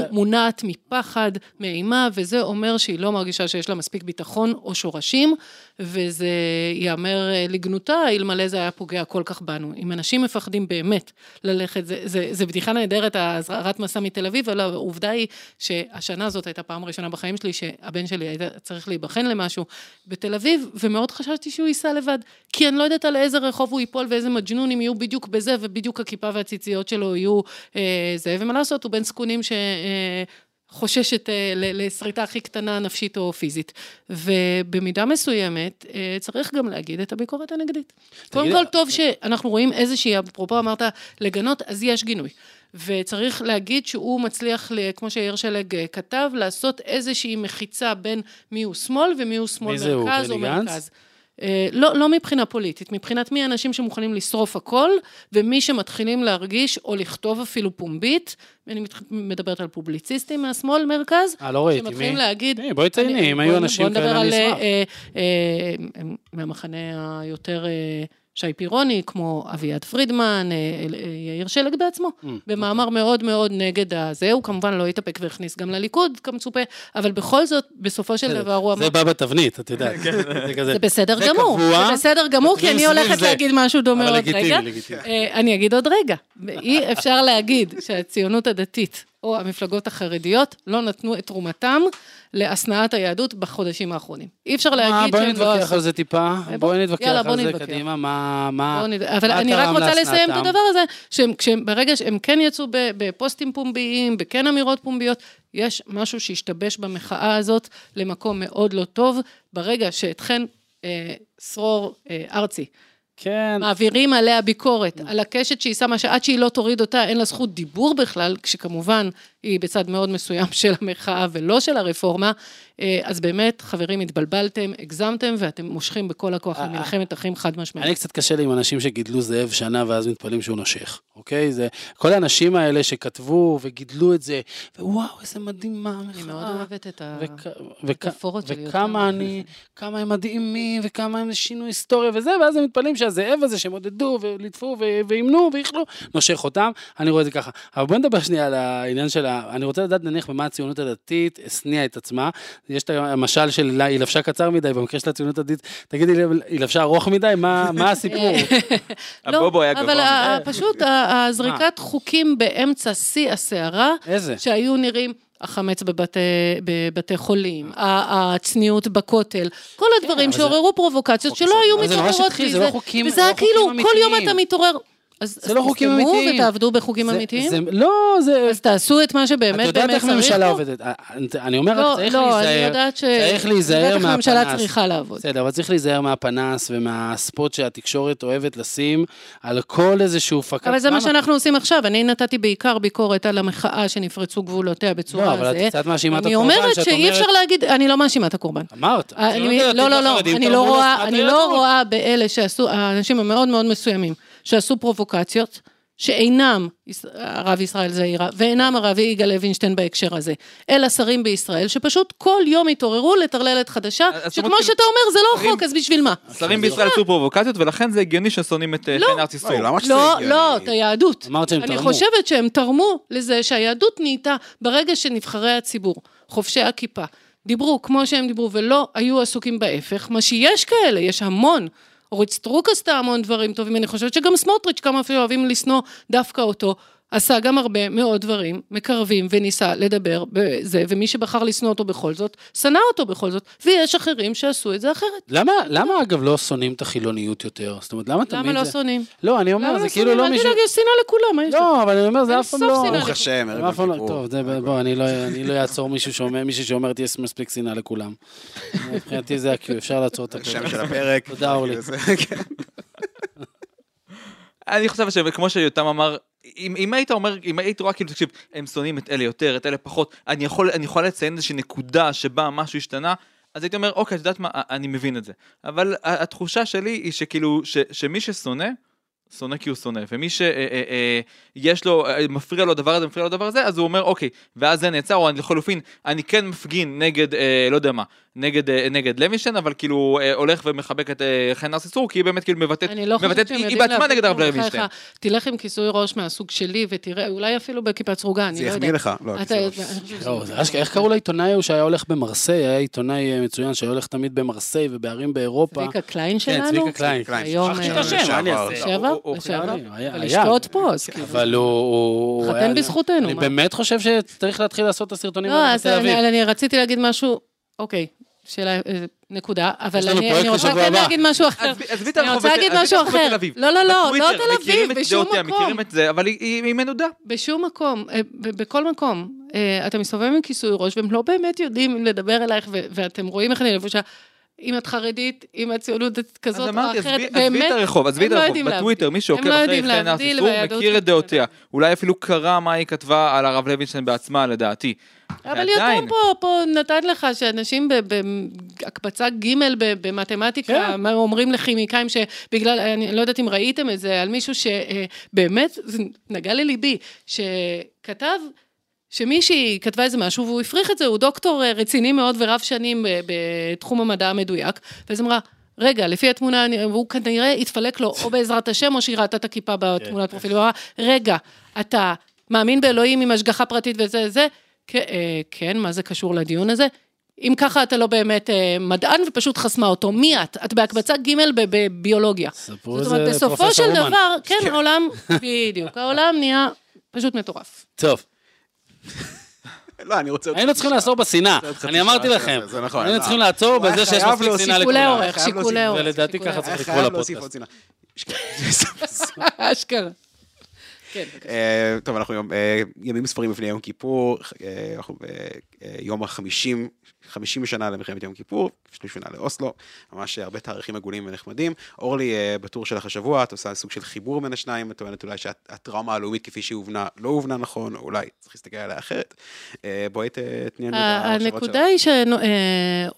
היא. מונעת מפחד, מאימה, וזה אומר שהיא לא מרגישה שיש לה מספיק ביטחון או שורשים, וזה ייאמר אה, לגנותה, אלמלא זה היה פוגע כל כך בנו. אם אנשים מפחדים באמת ללכת, זה, זה, זה בדיחה נהדרת, האזהרת מסע מתל אביב, אבל העובדה היא שהשנה הזאת הייתה פעם ראשונה בחיים שלי, שהבן שלי היה צריך להיבחן למשהו בתל אביב, ומאוד חששתי שהוא ייסע לבד, כי אני לא יודעת על איזה רחוב הוא ייפול ואיזה מג'נונים יהיו בדיוק בזה, ובדיוק הכיפה והציציות שלו יהיו אה, זה, ומה לעשות, הוא בן זקונים ש... אה, אה, לשריטה הכי קטנה, נפשית או פיזית. ובמידה מסוימת, אה, צריך גם להגיד את הביקורת הנגדית. קודם כל, טוב שאנחנו רואים איזושהי, אפרופו אמרת, לגנות, אז יש גינוי. וצריך להגיד שהוא מצליח, כמו שיאיר שלג אה, כתב, לעשות איזושהי מחיצה בין מי הוא שמאל ומי הוא שמאל מי זה הוא, מרכז או בני גנץ? מרכז. אה, לא, לא מבחינה פוליטית, מבחינת מי האנשים שמוכנים לשרוף הכל, ומי שמתחילים להרגיש, או לכתוב אפילו פומבית, אני מדברת על פובליציסטים מהשמאל מרכז, אה, לא ראיתי, שמתחילים מי? להגיד... הנה, בואי אני- אם היו אנשים בוא נדבר כאלה, על, אני אשמח. אה, אה, הם מהמחנה היותר אה, שי פירוני, כמו אביעד פרידמן, אה, אה, יאיר שלג בעצמו, Mm, במאמר מאוד מאוד נגד הזה, הוא כמובן לא התאפק והכניס גם לליכוד כמצופה, אבל בכל זאת, בסופו של דבר הוא אמר... זה בא בתבנית, את יודעת. זה כזה. זה בסדר זה גמור, קבוע, זה בסדר גמור, כי אני הולכת זה. להגיד משהו דומה אבל עוד לגיטימי, רגע. לגיטימי. אה, אני אגיד עוד רגע, אי אפשר להגיד שהציונות הדתית או המפלגות החרדיות לא נתנו את תרומתם להשנאת היהדות בחודשים האחרונים. אי אפשר להגיד בואי שהם לא נתווכח עשו. על זה טיפה, בוא, בואי נתווכח על זה נתווכח. קדימה, מה, מה, אבל אני רק רוצה לסיים את? הדבר הזה, שהם, כשהם, ברגע שהם כן יצאו בפוסטים פומביים, בכן אמירות פומביות, יש משהו שהשתבש במחאה הזאת למקום מאוד לא טוב, ברגע שאתכן, אה, שרור אה, ארצי, כן, מעבירים עליה ביקורת, על הקשת שהיא שמה, שעד שהיא לא תוריד אותה, אין לה זכות דיבור בכלל, כשכמובן היא בצד מאוד מסוים של המחאה ולא של הרפורמה, אה, אז באמת, חברים, התבלבלתם, הגזמתם, ואתם מושכים בכל הכוח למלחמת אחים חד משמעית. אני קצת קשה לי עם אנשים שגידלו זאב שנה ואז מתפלאים שהוא נושך, אוקיי? זה כל האנשים האלה שכתבו וגידלו את זה, ווואו, איזה מדהימה המחאה. אני מאוד אוהבת את המטאפורות שלי וכמה. אני, כמה הם מדהימים, וכמה הם שינו היסטוריה וזה, ואז הם מתפלאים שהזאב הזה שהם עודדו וליטפו ואימנו ואיכלו, נושך אותם, אני רואה את זה ככה. אבל בוא נדבר שנייה על העניין של. אני רוצה לדעת נניח במה הציונות הדתית השניאה את עצמה. יש את המשל של היא לבשה קצר מדי, במקרה של הציונות הדתית, תגידי לי, היא לבשה ארוך מדי? מה מה הסיפור? הבובו היה גבוה אבל פשוט הזריקת חוקים באמצע שיא הסערה? שהיו נראים... החמץ בבתי, בבתי חולים, הצניעות בכותל, כל הדברים כן, אבל זה- שעוררו פרובוקציות שלא היו מתעוררות שטחי, בלי זה לא חוקים- וזה זה היה לא חוקים כאילו, כל יום. אתה מתעורר. אז זה לא חוקים תסתמו אמיתיים. ותעבדו בחוקים זה- אמיתיים? זה- לא, זה... אז תעשו את מה את שבאמת יודעת באמת איך צריך ממשלה פה? עובדת. אה, אני אומר, רק לא, צריך לא, אני להיזהר. יודעת ש... צריך להיזהר בטח הממשלה מהפנס. צריכה לעבוד. בסדר, אבל צריך להיזהר מהפנס ומהספוט שהתקשורת אוהבת לשים על כל איזשהו פקק. אבל זה מה? שאנחנו עושים עכשיו. אני נתתי בעיקר ביקורת על המחאה שנפרצו גבולותיה בצורה לא, הזו. אבל את קצת מאשימה את אני הקורבן, אומרת שאת שאי אומרת- אפשר להגיד, אני לא מאשימה את הקורבן. אמרת. אני, לא, לא, לא, אני לא אני לא. רואה באלה שעשו, האנשים המאוד מאוד מסוימים, שעשו פרובוקציות, שאינם הרב ישראל זעירה, ואינם הרב יגאל לוינשטיין בהקשר הזה, אלא שרים בישראל, שפשוט כל יום התעוררו לטרללת חדשה, שכמו שאתה אומר, זה לא חוק, אז בשביל מה? שרים בישראל עשו פרובוקציות ולכן זה הגיוני ששונאים את אה, חן ארץ ישראל. אוי, למה שזה לא? לא, את היהדות. אמרת שהם אני תרמו. חושבת שהם תרמו לזה שהיהדות נהייתה ברגע שנבחרי הציבור, חובשי הכיפה, דיברו כמו שהם דיברו ולא היו עסוקים בהפך, מה שיש כאלה, יש המון. אורית סטרוק עשתה המון דברים טובים, אני חושבת שגם סמוטריץ', כמה אפילו אוהבים לשנוא דווקא אותו, עשה גם הרבה מאוד דברים מקרבים וניסה לדבר בזה, ומי שבחר לשנוא אותו בכל זאת, שנא אותו בכל זאת, ויש אחרים שעשו את זה אחרת. למה, למה אגב לא שונאים את החילוניות יותר? זאת אומרת, למה תמיד למה לא זה... שונאים? לא, אני אומר, למה זה לא כאילו שונאים? לא אל מישהו... תדאג, יש שנאה לכולם, מה יש לך? לא, אבל אני אומר, זה אין אף פעם לא... ברוך השם, ערב לא- יום טוב, זה, בוא, אני לא, אני לא אעצור מישהו שאומר, מישהו שאומרת יש מספיק שנאה לכולם. מבחינתי זה ה-Q, אפשר לעצור את השם הפרק. של הפרק. תודה, אורלי. זה-. אני חושב שכמו שיותם אמר, אם, אם היית אומר, אם היית רואה כאילו, תקשיב, הם שונאים את אלה יותר, את אלה פחות, אני יכול, אני יכול לציין איזושהי נקודה שבה משהו השתנה, אז הייתי אומר, אוקיי, את יודעת מה, אני מבין את זה. אבל התחושה שלי היא שכאילו, ש, שמי ששונא, שונא כי הוא שונא, ומי שיש לו, מפריע לו הדבר הזה, מפריע לו הדבר הזה, אז הוא אומר, אוקיי, ואז זה נעצר, או לחלופין, אני כן מפגין נגד, אה, לא יודע מה, נגד, אה, נגד לוינשטיין, אבל כאילו אה, הולך ומחבק את אה, חן ארסיסור, כי היא באמת כאילו מבטאת, אני לא מבטאת, היא, היא בעצמה נגד הרב. לוינשטיין. תלך עם כיסוי ראש מהסוג שלי ותראה, אולי אפילו בכיפה סרוגה, אני זה לא יודעת. יחמיא לך, לא, חושבת שזה לא, זה איך קראו לעיתונאי ההוא שהיה הולך במרסיי? היה עיתונאי מצוין שהיה הולך תמיד במרסיי ובערים באירופה. צביקה קליין כן, שלנו? צביקה קליין. היום, שכחתי את השם, השם, מה אני לשעבר. אעשה? לשעבר? הוא- הוא-. לשתות פה, אז כאילו. אבל הוא... הוא חתן בזכותנו, אני? באמת חושב שצריך להתחיל לעשות את הסרטונים לא, האלה אז בתל אביב. אני אני רציתי להגיד משהו, אוקיי, שאלה, אה, נקודה, אבל אני אני רוצה כן. להגיד משהו אחר. עזבי- את אני הרחוב משהו אחר. אביב. לא, לא, לא, לא תל אביב, בשום מקום. מכירים את זה, אבל היא- מנודה. בשום מקום, אה, בכל מקום. אה, אתה מסתובב עם כיסוי ראש, והם לא באמת יודעים אם לדבר אלייך, ואתם רואים איך אני לבושה. אם את חרדית, אם הציונות כזאת אז או אמרתי, אחרת, עזבי עזבי את הרחוב, עזבי את לא הרחוב. בטוויטר, מי שעוקב לא אחרי חן ארסיסור מכיר את דעותיה. אולי אפילו קרא מה היא כתבה על הרב לוינשטיין בעצמה, לדעתי. אבל. יותר פה, פה נתת לך שאנשים בהקבצה ג' במתמטיקה, כן. אומרים לכימיקאים שבגלל, אני לא יודעת אם ראיתם את זה, על מישהו שבאמת, זה נגע לליבי, שכתב שמישהי כתבה איזה משהו והוא הפריך את זה, הוא דוקטור אה, רציני מאוד ורב שנים ב- בתחום המדע המדויק, ואז אמרה, רגע, לפי התמונה, והוא כנראה התפלק לו או בעזרת השם או שהיא ראתה את הכיפה בתמונת פרופיל, הוא אמר, רגע, אתה מאמין באלוהים עם השגחה פרטית וזה, זה? "כ- אה, כן, מה זה קשור לדיון הזה? אם ככה אתה לא באמת אה, מדען ופשוט חסמה אותו, מי את? את בהקבצה ג' בביולוגיה. ספרו זאת את אומרת, זה בסופו פרופסור של אומן. דבר, כן, העולם, בדיוק, העולם נהיה פשוט מטורף. טוב, לא, אני רוצה... היינו צריכים. לעצור בשנאה. אני אמרתי לכם. זה נכון. היינו לא. צריכים לעצור בזה שיש מספיק שנאה שיקולי לכולם. עורך, חייב שיקולי. עורך. ולדעתי שיקולי ככה. צריך לקרוא חייב להוסיף לפודקאסט. עוד שנאה. אשכרה. כן. אה, טוב, אנחנו אה, ימים ספרים לפני יום כיפור, אה, אנחנו ביום החמישים, חמישים שנה למלחמת יום כיפור, שלוש שנה לאוסלו, ממש הרבה תאריכים עגולים ונחמדים. אורלי, בטור שלך השבוע, את עושה סוג של חיבור בין השניים, את טוענת אולי שהטראומה הלאומית כפי שהיא הובנה, לא הובנה נכון, או אולי צריך להסתכל עליה אחרת. בואי ת- תני לנו את הנקודה שלך. היא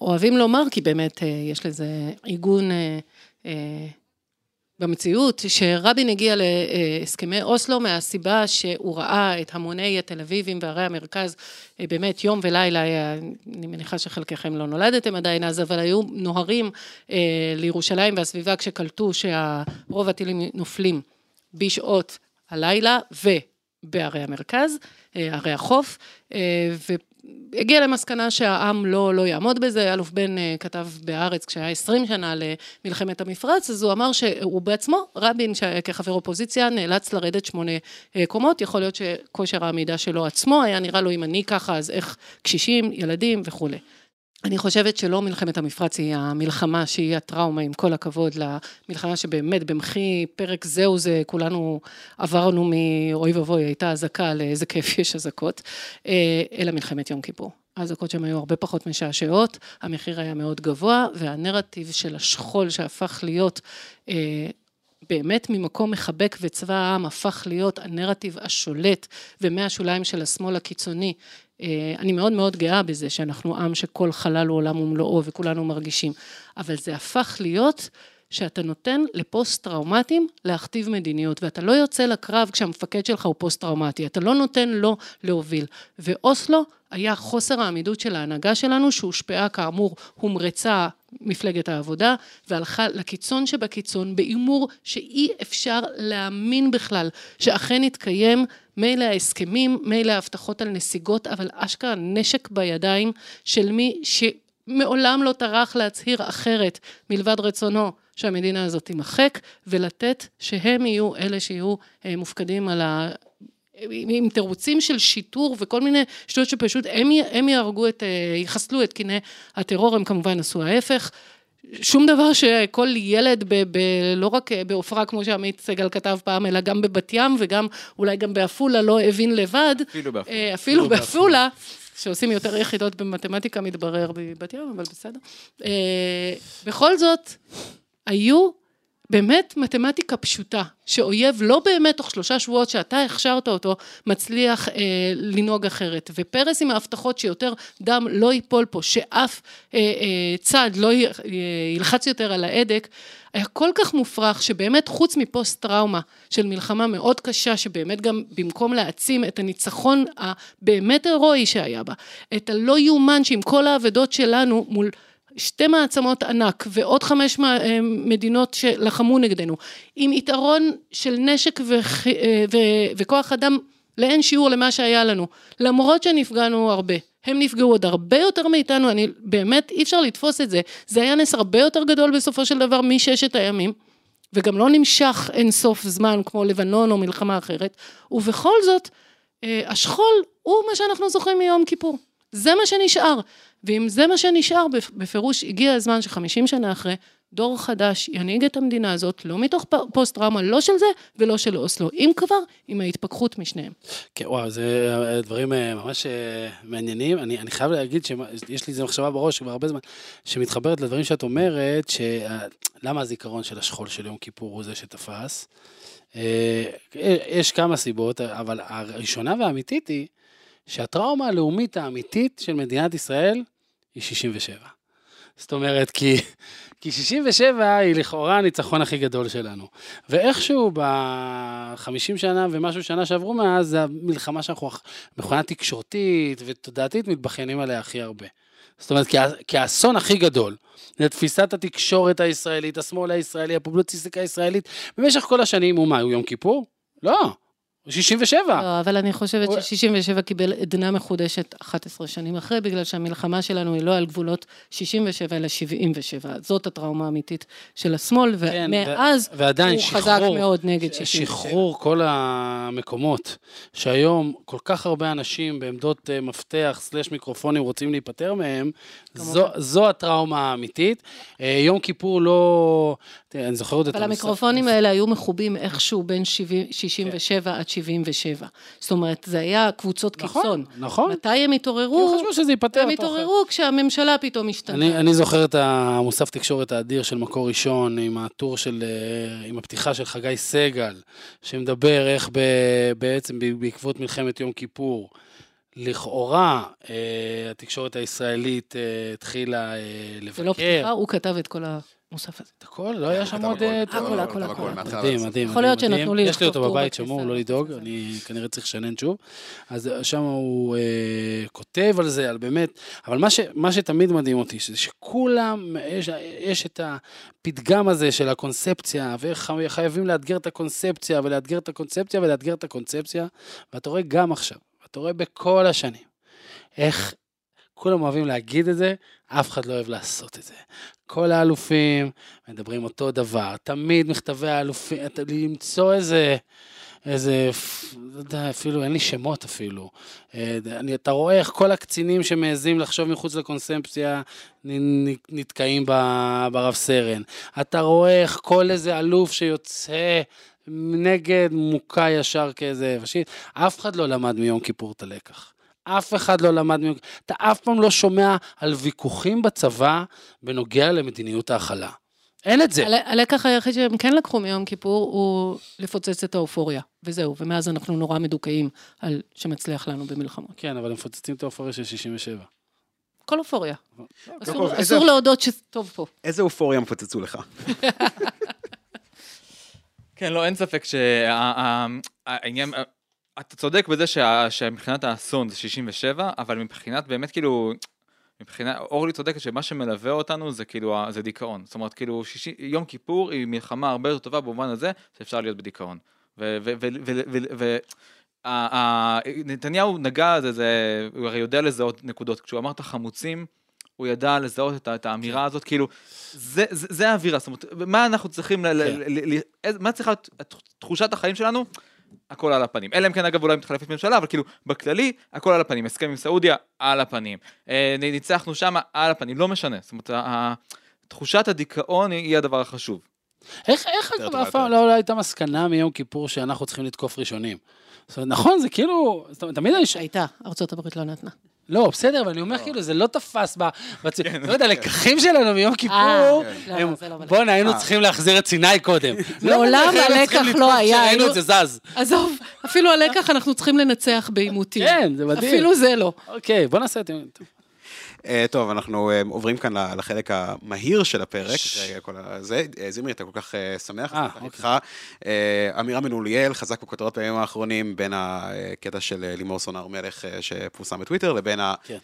שאוהבים לומר, כי באמת יש לזה עיגון במציאות, שרבין הגיע להסכמי אוסלו מהסיבה שהוא ראה את המוני התל אביבים וערי המרכז אה, באמת יום ולילה, היה, אני מניחה שחלקכם לא נולדתם עדיין אז, אבל היו נוהרים אה, לירושלים והסביבה כשקלטו שרוב הטילים נופלים בשעות הלילה ובערי המרכז, אה, ערי החוף, והגיע למסקנה שהעם לא, לא יעמוד בזה, אלוף בן אה, כתב בהארץ כשהיה 20 שנה למלחמת המפרץ, אז הוא אמר שהוא בעצמו, רבין כחבר אופוזיציה נאלץ לרדת שמונה אה, קומות, יכול להיות שכושר העמידה שלו עצמו היה נראה לו אם אני ככה אז איך קשישים, ילדים וכולי. אני חושבת שלא מלחמת המפרץ היא המלחמה שהיא הטראומה, עם כל הכבוד למלחמה שבאמת במחי פרק זהו זה, כולנו עברנו מאוי ואבוי, הייתה אזעקה לאיזה כיף יש אזעקות, אה, אלא מלחמת יום כיפור. האזעקות שם היו הרבה פחות משעשעות, המחיר היה מאוד גבוה, והנרטיב של השכול שהפך להיות אה, באמת ממקום מחבק וצבא העם הפך להיות הנרטיב השולט ומהשוליים של השמאל הקיצוני. אה, אני מאוד מאוד גאה בזה שאנחנו עם שכל חלל הוא עולם ומלואו וכולנו מרגישים, אבל זה הפך להיות שאתה נותן לפוסט-טראומטיים להכתיב מדיניות, ואתה לא יוצא לקרב כשהמפקד שלך הוא פוסט-טראומטי, אתה לא נותן לו להוביל. ואוסלו היה חוסר העמידות של ההנהגה שלנו, שהושפעה כאמור, הומרצה מפלגת העבודה, והלכה לקיצון שבקיצון, בהימור שאי אפשר להאמין בכלל שאכן יתקיים מילא ההסכמים, מילא ההבטחות על נסיגות, אבל אשכרה נשק בידיים של מי שמעולם לא טרח להצהיר אחרת מלבד רצונו שהמדינה הזאת תימחק, ולתת שהם יהיו אלה שיהיו אה, מופקדים על. עם עם תירוצים של שיטור וכל מיני שטויות שפשוט הם, הם יהרגו את, אה, יחסלו את קיני הטרור, הם כמובן עשו ההפך. שום דבר שכל ילד, ב, ב, לא רק בעופרה, כמו שעמית סגל כתב פעם, אלא גם בבת ים וגם אולי גם בעפולה, לא הבין לבד. אפילו בעפולה. אה, אפילו בעפולה, שעושים יותר יחידות במתמטיקה, מתברר בבת ים, אבל בסדר. אה, בכל זאת, היו באמת מתמטיקה פשוטה, שאויב לא באמת תוך שלושה שבועות שאתה הכשרת אותו, מצליח אה, לנהוג אחרת. ופרס עם ההבטחות שיותר דם לא ייפול פה, שאף אה, אה, צד לא י, אה, ילחץ יותר על ההדק, היה כל כך מופרך, שבאמת חוץ מפוסט טראומה של מלחמה מאוד קשה, שבאמת גם במקום להעצים את הניצחון הבאמת הירואי שהיה בה, את הלא יאומן שעם כל האבדות שלנו מול שתי מעצמות ענק ועוד חמש אה, מדינות שלחמו נגדנו, עם יתרון של נשק אה, וכוח אדם לאין שיעור למה שהיה לנו, למרות שנפגענו הרבה. הם נפגעו עוד הרבה יותר מאיתנו, אני באמת אי אפשר לתפוס את זה, זה היה נס הרבה יותר גדול בסופו של דבר מששת הימים, וגם לא נמשך אין סוף זמן כמו לבנון או מלחמה אחרת, ובכל זאת, אה, השכול הוא מה שאנחנו זוכרים מיום כיפור. זה מה שנשאר. ואם זה מה שנשאר, בפירוש הגיע הזמן שחמישים שנה אחרי, דור חדש ינהיג את המדינה הזאת, לא מתוך פוסט טראומה, לא של זה ולא של אוסלו, אם כבר, עם ההתפכחות משניהם. כן, וואו, זה אה, דברים אה, ממש אה, מעניינים. אני, אני חייב להגיד שיש לי איזה מחשבה בראש כבר הרבה זמן, שמתחברת לדברים שאת אומרת, שלמה הזיכרון של השכול של יום כיפור הוא זה שתפס? יש כמה סיבות, אבל הראשונה והאמיתית היא שהטראומה הלאומית האמיתית של מדינת ישראל היא 67. זאת אומרת, כי, כי 67 היא לכאורה הניצחון הכי גדול שלנו. ואיכשהו ב-50 שנה ומשהו שנה שעברו מאז, זה המלחמה שאנחנו מכונה תקשורתית ותודעתית מתבכיינים עליה הכי הרבה. זאת אומרת, כי האסון הכי גדול לתפיסת התקשורת הישראלית, השמאל הישראלי, הפובלוציסטיקה הישראלית, במשך כל השנים הוא מה, הוא יום כיפור? לא. 67. לא, אבל אני חושבת ש-67 קיבל עדנה מחודשת 11 שנים אחרי, בגלל שהמלחמה שלנו היא לא על גבולות 67, אלא 77. זאת הטראומה האמיתית של השמאל, כן, ומאז ו- הוא שחרור, חזק מאוד נגד 67. שחרור כל המקומות, שהיום כל כך הרבה אנשים בעמדות אה, מפתח, סלש מיקרופונים, רוצים להיפטר מהם, זו, זו הטראומה האמיתית. אה, יום כיפור לא... תראה, אני זוכר עוד את... אבל המיקרופונים האלה היו מחובים איכשהו בין 67 עד 77. זאת אומרת, זה היה קבוצות נכון, קיצון. נכון. מתי הם התעוררו? כי חשבו שזה ייפתר. הם התעוררו כשהממשלה פתאום השתנתה. אני, אני זוכר את המוסף תקשורת האדיר של מקור ראשון, עם הטור של, אה, עם הפתיחה של חגי סגל, שמדבר איך ב, בעצם בעקבות מלחמת יום כיפור, לכאורה אה, התקשורת הישראלית אה, התחילה לבקר. זה לא פתיחה, הוא כתב את כל ה... המוסף הזה. את הכל? לא היה שם עוד... הכל, הכל, הכל. מדהים, מדהים. יכול להיות שנתנו לי יש לי אותו בבית שמור, לא לדאוג, אני כנראה צריך לשנן שוב. אז שם הוא אה, כותב על זה, על באמת, אבל מה שתמיד מדהים אותי, שכולם, יש את הפתגם הזה של הקונספציה, ואיך חייבים לאתגר את הקונספציה, ולאתגר את הקונספציה, ולאתגר את הקונספציה, ואתה רואה גם עכשיו, אתה רואה בכל השנים, איך כולם אוהבים להגיד את זה, אף אחד לא אוהב לעשות את זה. כל האלופים מדברים אותו דבר, תמיד מכתבי האלופים, למצוא איזה, איזה, לא יודע, אפילו, אין לי שמות אפילו. אה, אני, אתה רואה איך כל הקצינים שמעזים לחשוב מחוץ לקונספציה נתקעים ברב סרן. אתה רואה איך כל איזה אלוף שיוצא נגד מוכה ישר כאיזה פשיט, אף אחד לא למד מיום כיפור את הלקח. אף אחד לא למד, אתה אף פעם לא שומע על ויכוחים בצבא בנוגע למדיניות ההכלה. אין את זה. הלקח היחיד שהם כן לקחו מיום כיפור הוא לפוצץ את האופוריה, וזהו, ומאז אנחנו נורא מדוכאים על שמצליח לנו במלחמות. כן, אבל הם מפוצצים את האופוריה של 67. כל אופוריה. אסור להודות שטוב פה. איזה אופוריה מפוצצו לך? כן, לא, אין ספק שהעניין, אתה צודק בזה שה, שמבחינת האסון זה 67, אבל מבחינת באמת כאילו, מבחינת, אורלי צודקת שמה שמלווה אותנו זה כאילו, זה דיכאון. זאת אומרת, כאילו, שישי, יום כיפור היא מלחמה הרבה יותר טובה במובן הזה שאפשר להיות בדיכאון. ונתניהו נגע על זה, הוא הרי יודע לזהות נקודות. כשהוא אמר את החמוצים, הוא ידע לזהות את, את האמירה כן. הזאת, כאילו, זה, זה, זה האווירה, זאת אומרת, מה אנחנו צריכים, כן. ל, ל, ל, ל, מה צריכה להיות תחושת החיים שלנו? הכל על הפנים. אלא אם כן אגב אולי מתחלפת ממשלה, אבל כאילו בכללי הכל על הפנים. הסכם עם סעודיה, על הפנים. אה, ניצחנו שמה, על הפנים. לא משנה. זאת אומרת, תחושת הדיכאון היא הדבר החשוב. איך, איך אגב אף פעם לא הייתה מסקנה מיום כיפור שאנחנו צריכים לתקוף ראשונים? זאת אומרת, נכון, זה כאילו, תמיד יש... הייתה, ארצות הברית לא נתנה. לא, בסדר, אבל אני אומר כאילו, זה לא תפס ב... בצ- לא יודע, לקחים שלנו מיום כיפור, לא, הם- לא בלגן. בואנה, היינו צריכים להחזיר את סיני קודם. לא, היינו הלקח לא היה, כשראינו היינו- את זה זז. עזוב, אפילו הלקח אנחנו צריכים לנצח בעימותים. כן, זה מדהים. אפילו זה לא. אוקיי, בוא נעשה את זה. אה, טוב, אנחנו אה, עוברים כאן לחלק המהיר של הפרק. אה, זמרי, אתה כל כך שמח, אז נפתח איתך. אה, אמירם מנוליאל חזק בכותרות בימים האחרונים, בין הקטע של לימור סון הר מלך שפורסם בטוויטר, לבין כן.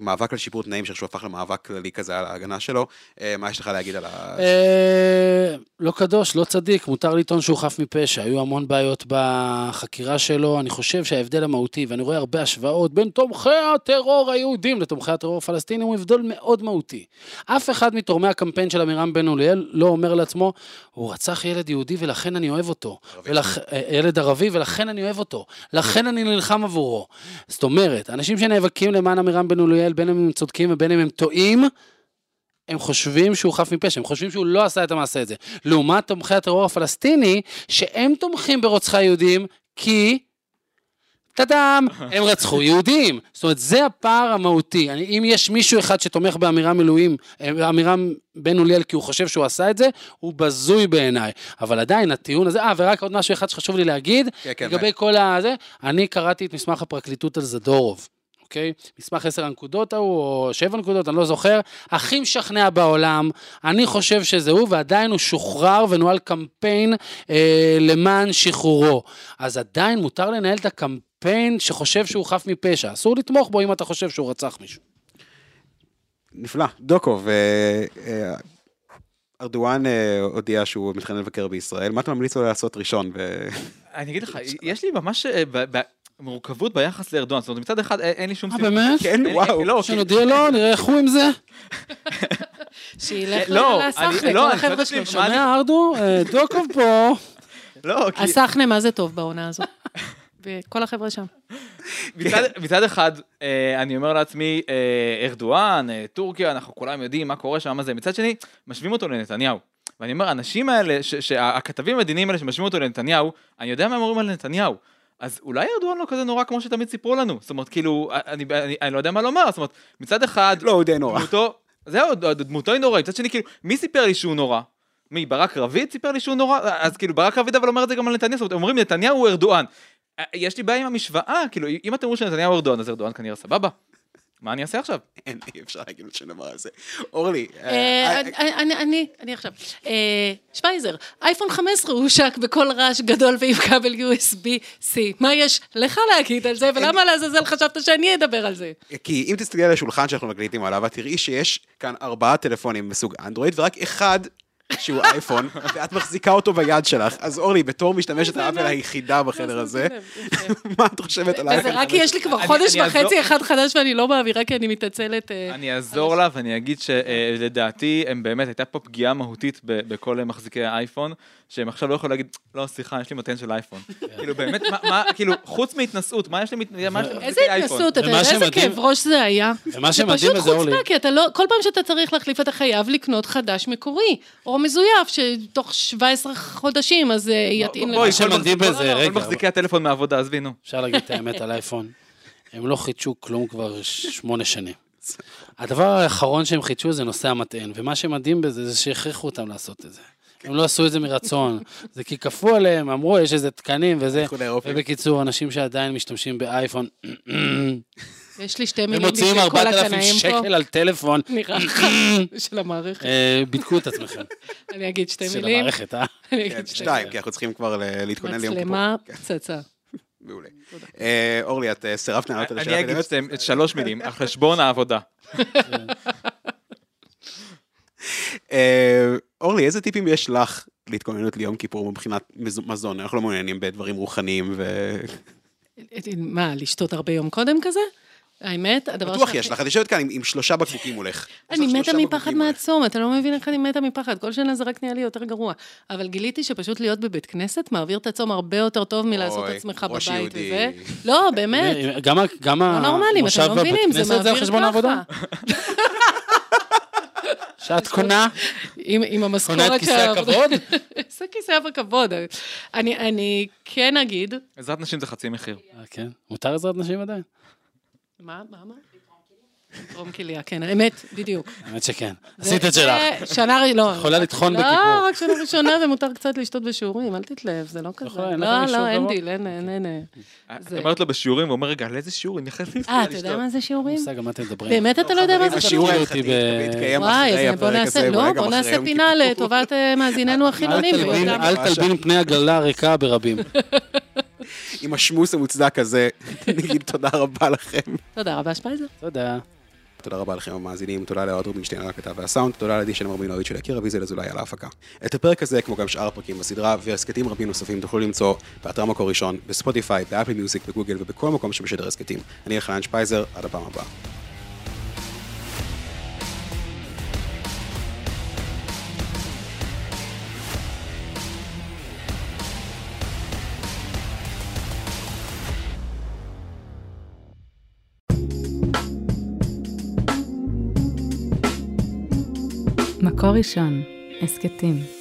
המאבק על שיפור תנאים, שאיכשהו הפך למאבק כללי כזה על ההגנה שלו. אה, מה יש לך להגיד על ה... אה, לא קדוש, לא צדיק, מותר לטעון שהוא חף מפשע. היו המון בעיות בחקירה שלו. אני חושב שההבדל המהותי, ואני רואה הרבה השוואות בין תומכי הטרור היהודים לתומכי הטרור הפלסטינים, הוא הבדל מאוד מהותי. אף אחד מתורמי הקמפיין של עמירם בן אוליאל לא אומר לעצמו, הוא רצח ילד יהודי ולכן אני אוהב אותו. ולכ... אה, ילד ערבי ולכן אני אוהב אותו. לכן אני נלחם עבורו. זאת אומרת, אנשים שנאבקים למען עמירם בן אוליאל, בין אם הם צודקים ובין אם הם טועים, הם חושבים שהוא חף מפשע, הם חושבים שהוא לא עשה את המעשה הזה. לעומת תומכי הטרור הפלסטיני, שהם תומכים ברוצחי יהודים, כי... טאדאם, הם רצחו יהודים. זאת אומרת, זה הפער המהותי. אני, אם יש מישהו אחד שתומך באמירם אלוהים, אמירם בן אוליאל כי הוא חושב שהוא עשה את זה, הוא בזוי בעיניי. אבל עדיין, הטיעון הזה, אה, ורק עוד משהו אחד שחשוב לי להגיד, כן, כן, לגבי כל הזה, אני קראתי את מסמך הפרקליטות על זדורוב. אוקיי? מסמך עשר הנקודות ההוא, או שבע נקודות, אני לא זוכר, הכי משכנע בעולם, אני חושב שזה הוא, ועדיין הוא שוחרר ונוהל קמפיין אה, למען שחרורו. אז עדיין מותר לנהל את הקמפיין שחושב שהוא חף מפשע. אסור לתמוך בו אם אתה חושב שהוא רצח מישהו. נפלא. דוקוב, אה, אה, ארדואן אה, הודיע שהוא מתכנן לבקר בישראל. מה אתה ממליץ לו לעשות ראשון? ו- אני אגיד לך, יש לי ממש אה, ב- ב- מורכבות ביחס לארדואן. זאת אומרת, מצד אחד אה, אין לי שום אה, סיבה. באמת? כן, וואו. לא, שנודיע לו, נראה איך הוא עם זה. שילך לא, לסחנה, כל לא, אני החבר'ה שלו. שומע, ארדו? אה, דוקוב פה. לא, כי הסחנה, מה זה טוב בעונה הזו? וכל החבר'ה שם. מצד, מצד אחד, אה, אני אומר לעצמי, אה, ארדואן, אה, טורקיה, אנחנו כולם יודעים מה קורה שם, מה זה. מצד שני, משווים אותו לנתניהו. ואני אומר, האנשים האלה, ש- שהכתבים המדיניים האלה שמשווים אותו לנתניהו, אני יודע מה הם אומרים על נתניהו. אז אולי ארדואן לא כזה נורא כמו שתמיד סיפרו לנו. זאת אומרת, כאילו, אני, אני, אני לא יודע מה לומר, זאת אומרת, מצד אחד, לא, הוא די נורא. דמותו, זהו, דמותו היא נורא, מצד שני, כאילו, מי סיפר לי שהוא נורא? מי, ברק רביד סיפר לי שהוא נורא? אז כאילו, ברק רביד אבל אומר את זה גם על נתניהו, זאת אומרת, אומרים נתניהו הוא ארדואן. אה, יש לי בעיה עם המשוואה, כאילו, אם אתם אומרים שנתניהו ארדואן, אז ארדואן כנראה סבבה. מה אני אעשה עכשיו? אין, אי אפשר להגיד עוד שום דבר על זה. אורלי, אה, אה, אה, אני- אני- אני, אני עכשיו. שפייזר, אייפון 15 הושק בכל רעש גדול ועם כבל USB-C. מה יש לך להגיד על זה, ולמה לעזאזל חשבת שאני אדבר על זה? כי אם תסתכלי על השולחן שאנחנו מקליטים עליו, את תראי שיש כאן ארבעה טלפונים מסוג אנדרואיד, ורק אחד שהוא אייפון, ואת מחזיקה אותו ביד שלך. אז אורלי, בתור משתמשת האפל היחידה בחדר הזה, מה את חושבת על וזה האייפון? רק כי יש לי כבר חודש וחצי אחד חדש ואני לא מעבירה כי אני מתעצלת. אה, אני אעזור לה ואני אגיד שלדעתי, הם באמת, הייתה פה פגיעה מהותית בכל מחזיקי האייפון, שהם עכשיו לא יכולים להגיד, לא, סליחה, יש לי מתן של אייפון. כאילו, באמת, מה- כאילו, חוץ מהתנסות, מה יש לי מת- מה יש לי איזה יודע איזה כאב ראש זה היה? זה פשוט חוצפה, כי אתה לא, כל פעם שאתה צריך להחליף אתה חייב לקנות חדש מקורי, או מזויף, שתוך 17 חודשים אז אה, יטעין בואי, לך. כל שמדהים מחזיק- בזה, כל רגע, מחזיקי הטלפון מהעבודה, עזבי, נו. אפשר להגיד את האמת על אייפון. הם לא חידשו כלום כבר שמונה שנים. הדבר האחרון שהם חידשו זה נושא המטען, ומה שמדהים בזה זה שהכריחו אותם לעשות את זה. הם לא עשו את זה מרצון, זה כי כפו עליהם, אמרו, יש איזה תקנים וזה. ובקיצור, אנשים שעדיין משתמשים באייפון, יש לי שתי הם מילים מוציאים בשביל כל 4,000 הקנאים פה. שקל על טלפון, נראה לך, של המערכת. אה, בידקו את עצמכם. אני אגיד שתי של מילים. המערכת, אה? אני כן, אגיד שתי שתיים, כי אנחנו צריכים כבר להתכונן ליום כיפור. מצלמה, כן, פצצה. מעולה. אה, אורלי, את אה, סירבת לענות על אני השאלה אגיד הקודמת? שתי- את שלוש מילים, על חשבון העבודה. אורלי, איזה טיפים יש לך להתכוננות ליום כיפור מבחינת מז- מזון? אנחנו לא מעוניינים בדברים רוחניים ו... מה, לשתות הרבה יום קודם כזה? האמת, הדבר בטוח שהכי- יש לך, את יושבת כאן עם- עם שלושה בקבוקים מולך. יש אני מתה מפחד. מהצום, אתה לא מבין איך אני מתה מפחד, כל שנה זה רק נהיה לי יותר גרוע. אבל גיליתי שפשוט להיות בבית כנסת מעביר את הצום הרבה יותר טוב מלעשות את עצמך בבית. וזה. לא, באמת. גם לא המושב לא בבית זה כנסת זה על חשבון העבודה? שאת קונה? עם, עם המשכורת קונה את כיסא הכבוד? איזה כיסא בכבוד. אני, אני כן אגיד, עזרת נשים זה חצי מחיר. אה, כן, מותר עזרת נשים עדיין. מה, מה, מה? לתרום כליה, כן, האמת, בדיוק. האמת שכן. עשית את שלך. שנה, ר- לא. יכולה לטחון לא, בכיפור. רק שנה ראשונה ומותר קצת לשתות בשיעורים, אל תתלהב, זה לא כזה. אין לך לא, לא, אין? דיל, אין, אין, אין. זה- אומרת לו בשיעורים, הוא אומר, רגע, על איזה שיעור? אני נכנס אה, אתה יודע מה זה שיעורים? מושג מה אתם מדברים. באמת אתה לא יודע מה זה השיעור שיעורים? וואי, בוא הפרק נעשה, הזה, לא, בוא נעשה פינה. לטובת אה, מאזיננו אל החילונים. אל תלבין פני עגלה ריקה ברבים. עם השמוס המוצדק הזה, נגיד תודה רבה לכם. תודה רבה, שפייזר. תודה. תודה רבה לכם המאזינים, תודה לאוהד רובינשטיין על הכתב והסאונד, תודה לאדישן מרמינוביץ' של יקיר אביזל אזולאי על ההפקה. את הפרק הזה, כמו גם שאר הפרקים בסדרה, והסכתים רבים נוספים תוכלו למצוא באתר מקור ראשון, בספוטיפיי, באפל מיוזיק, בגוגל ובכל מקום שמשדר הסכתים. אני אלחנן שפייזר, עד הפעם הבאה. מקור ראשון, הסכתים.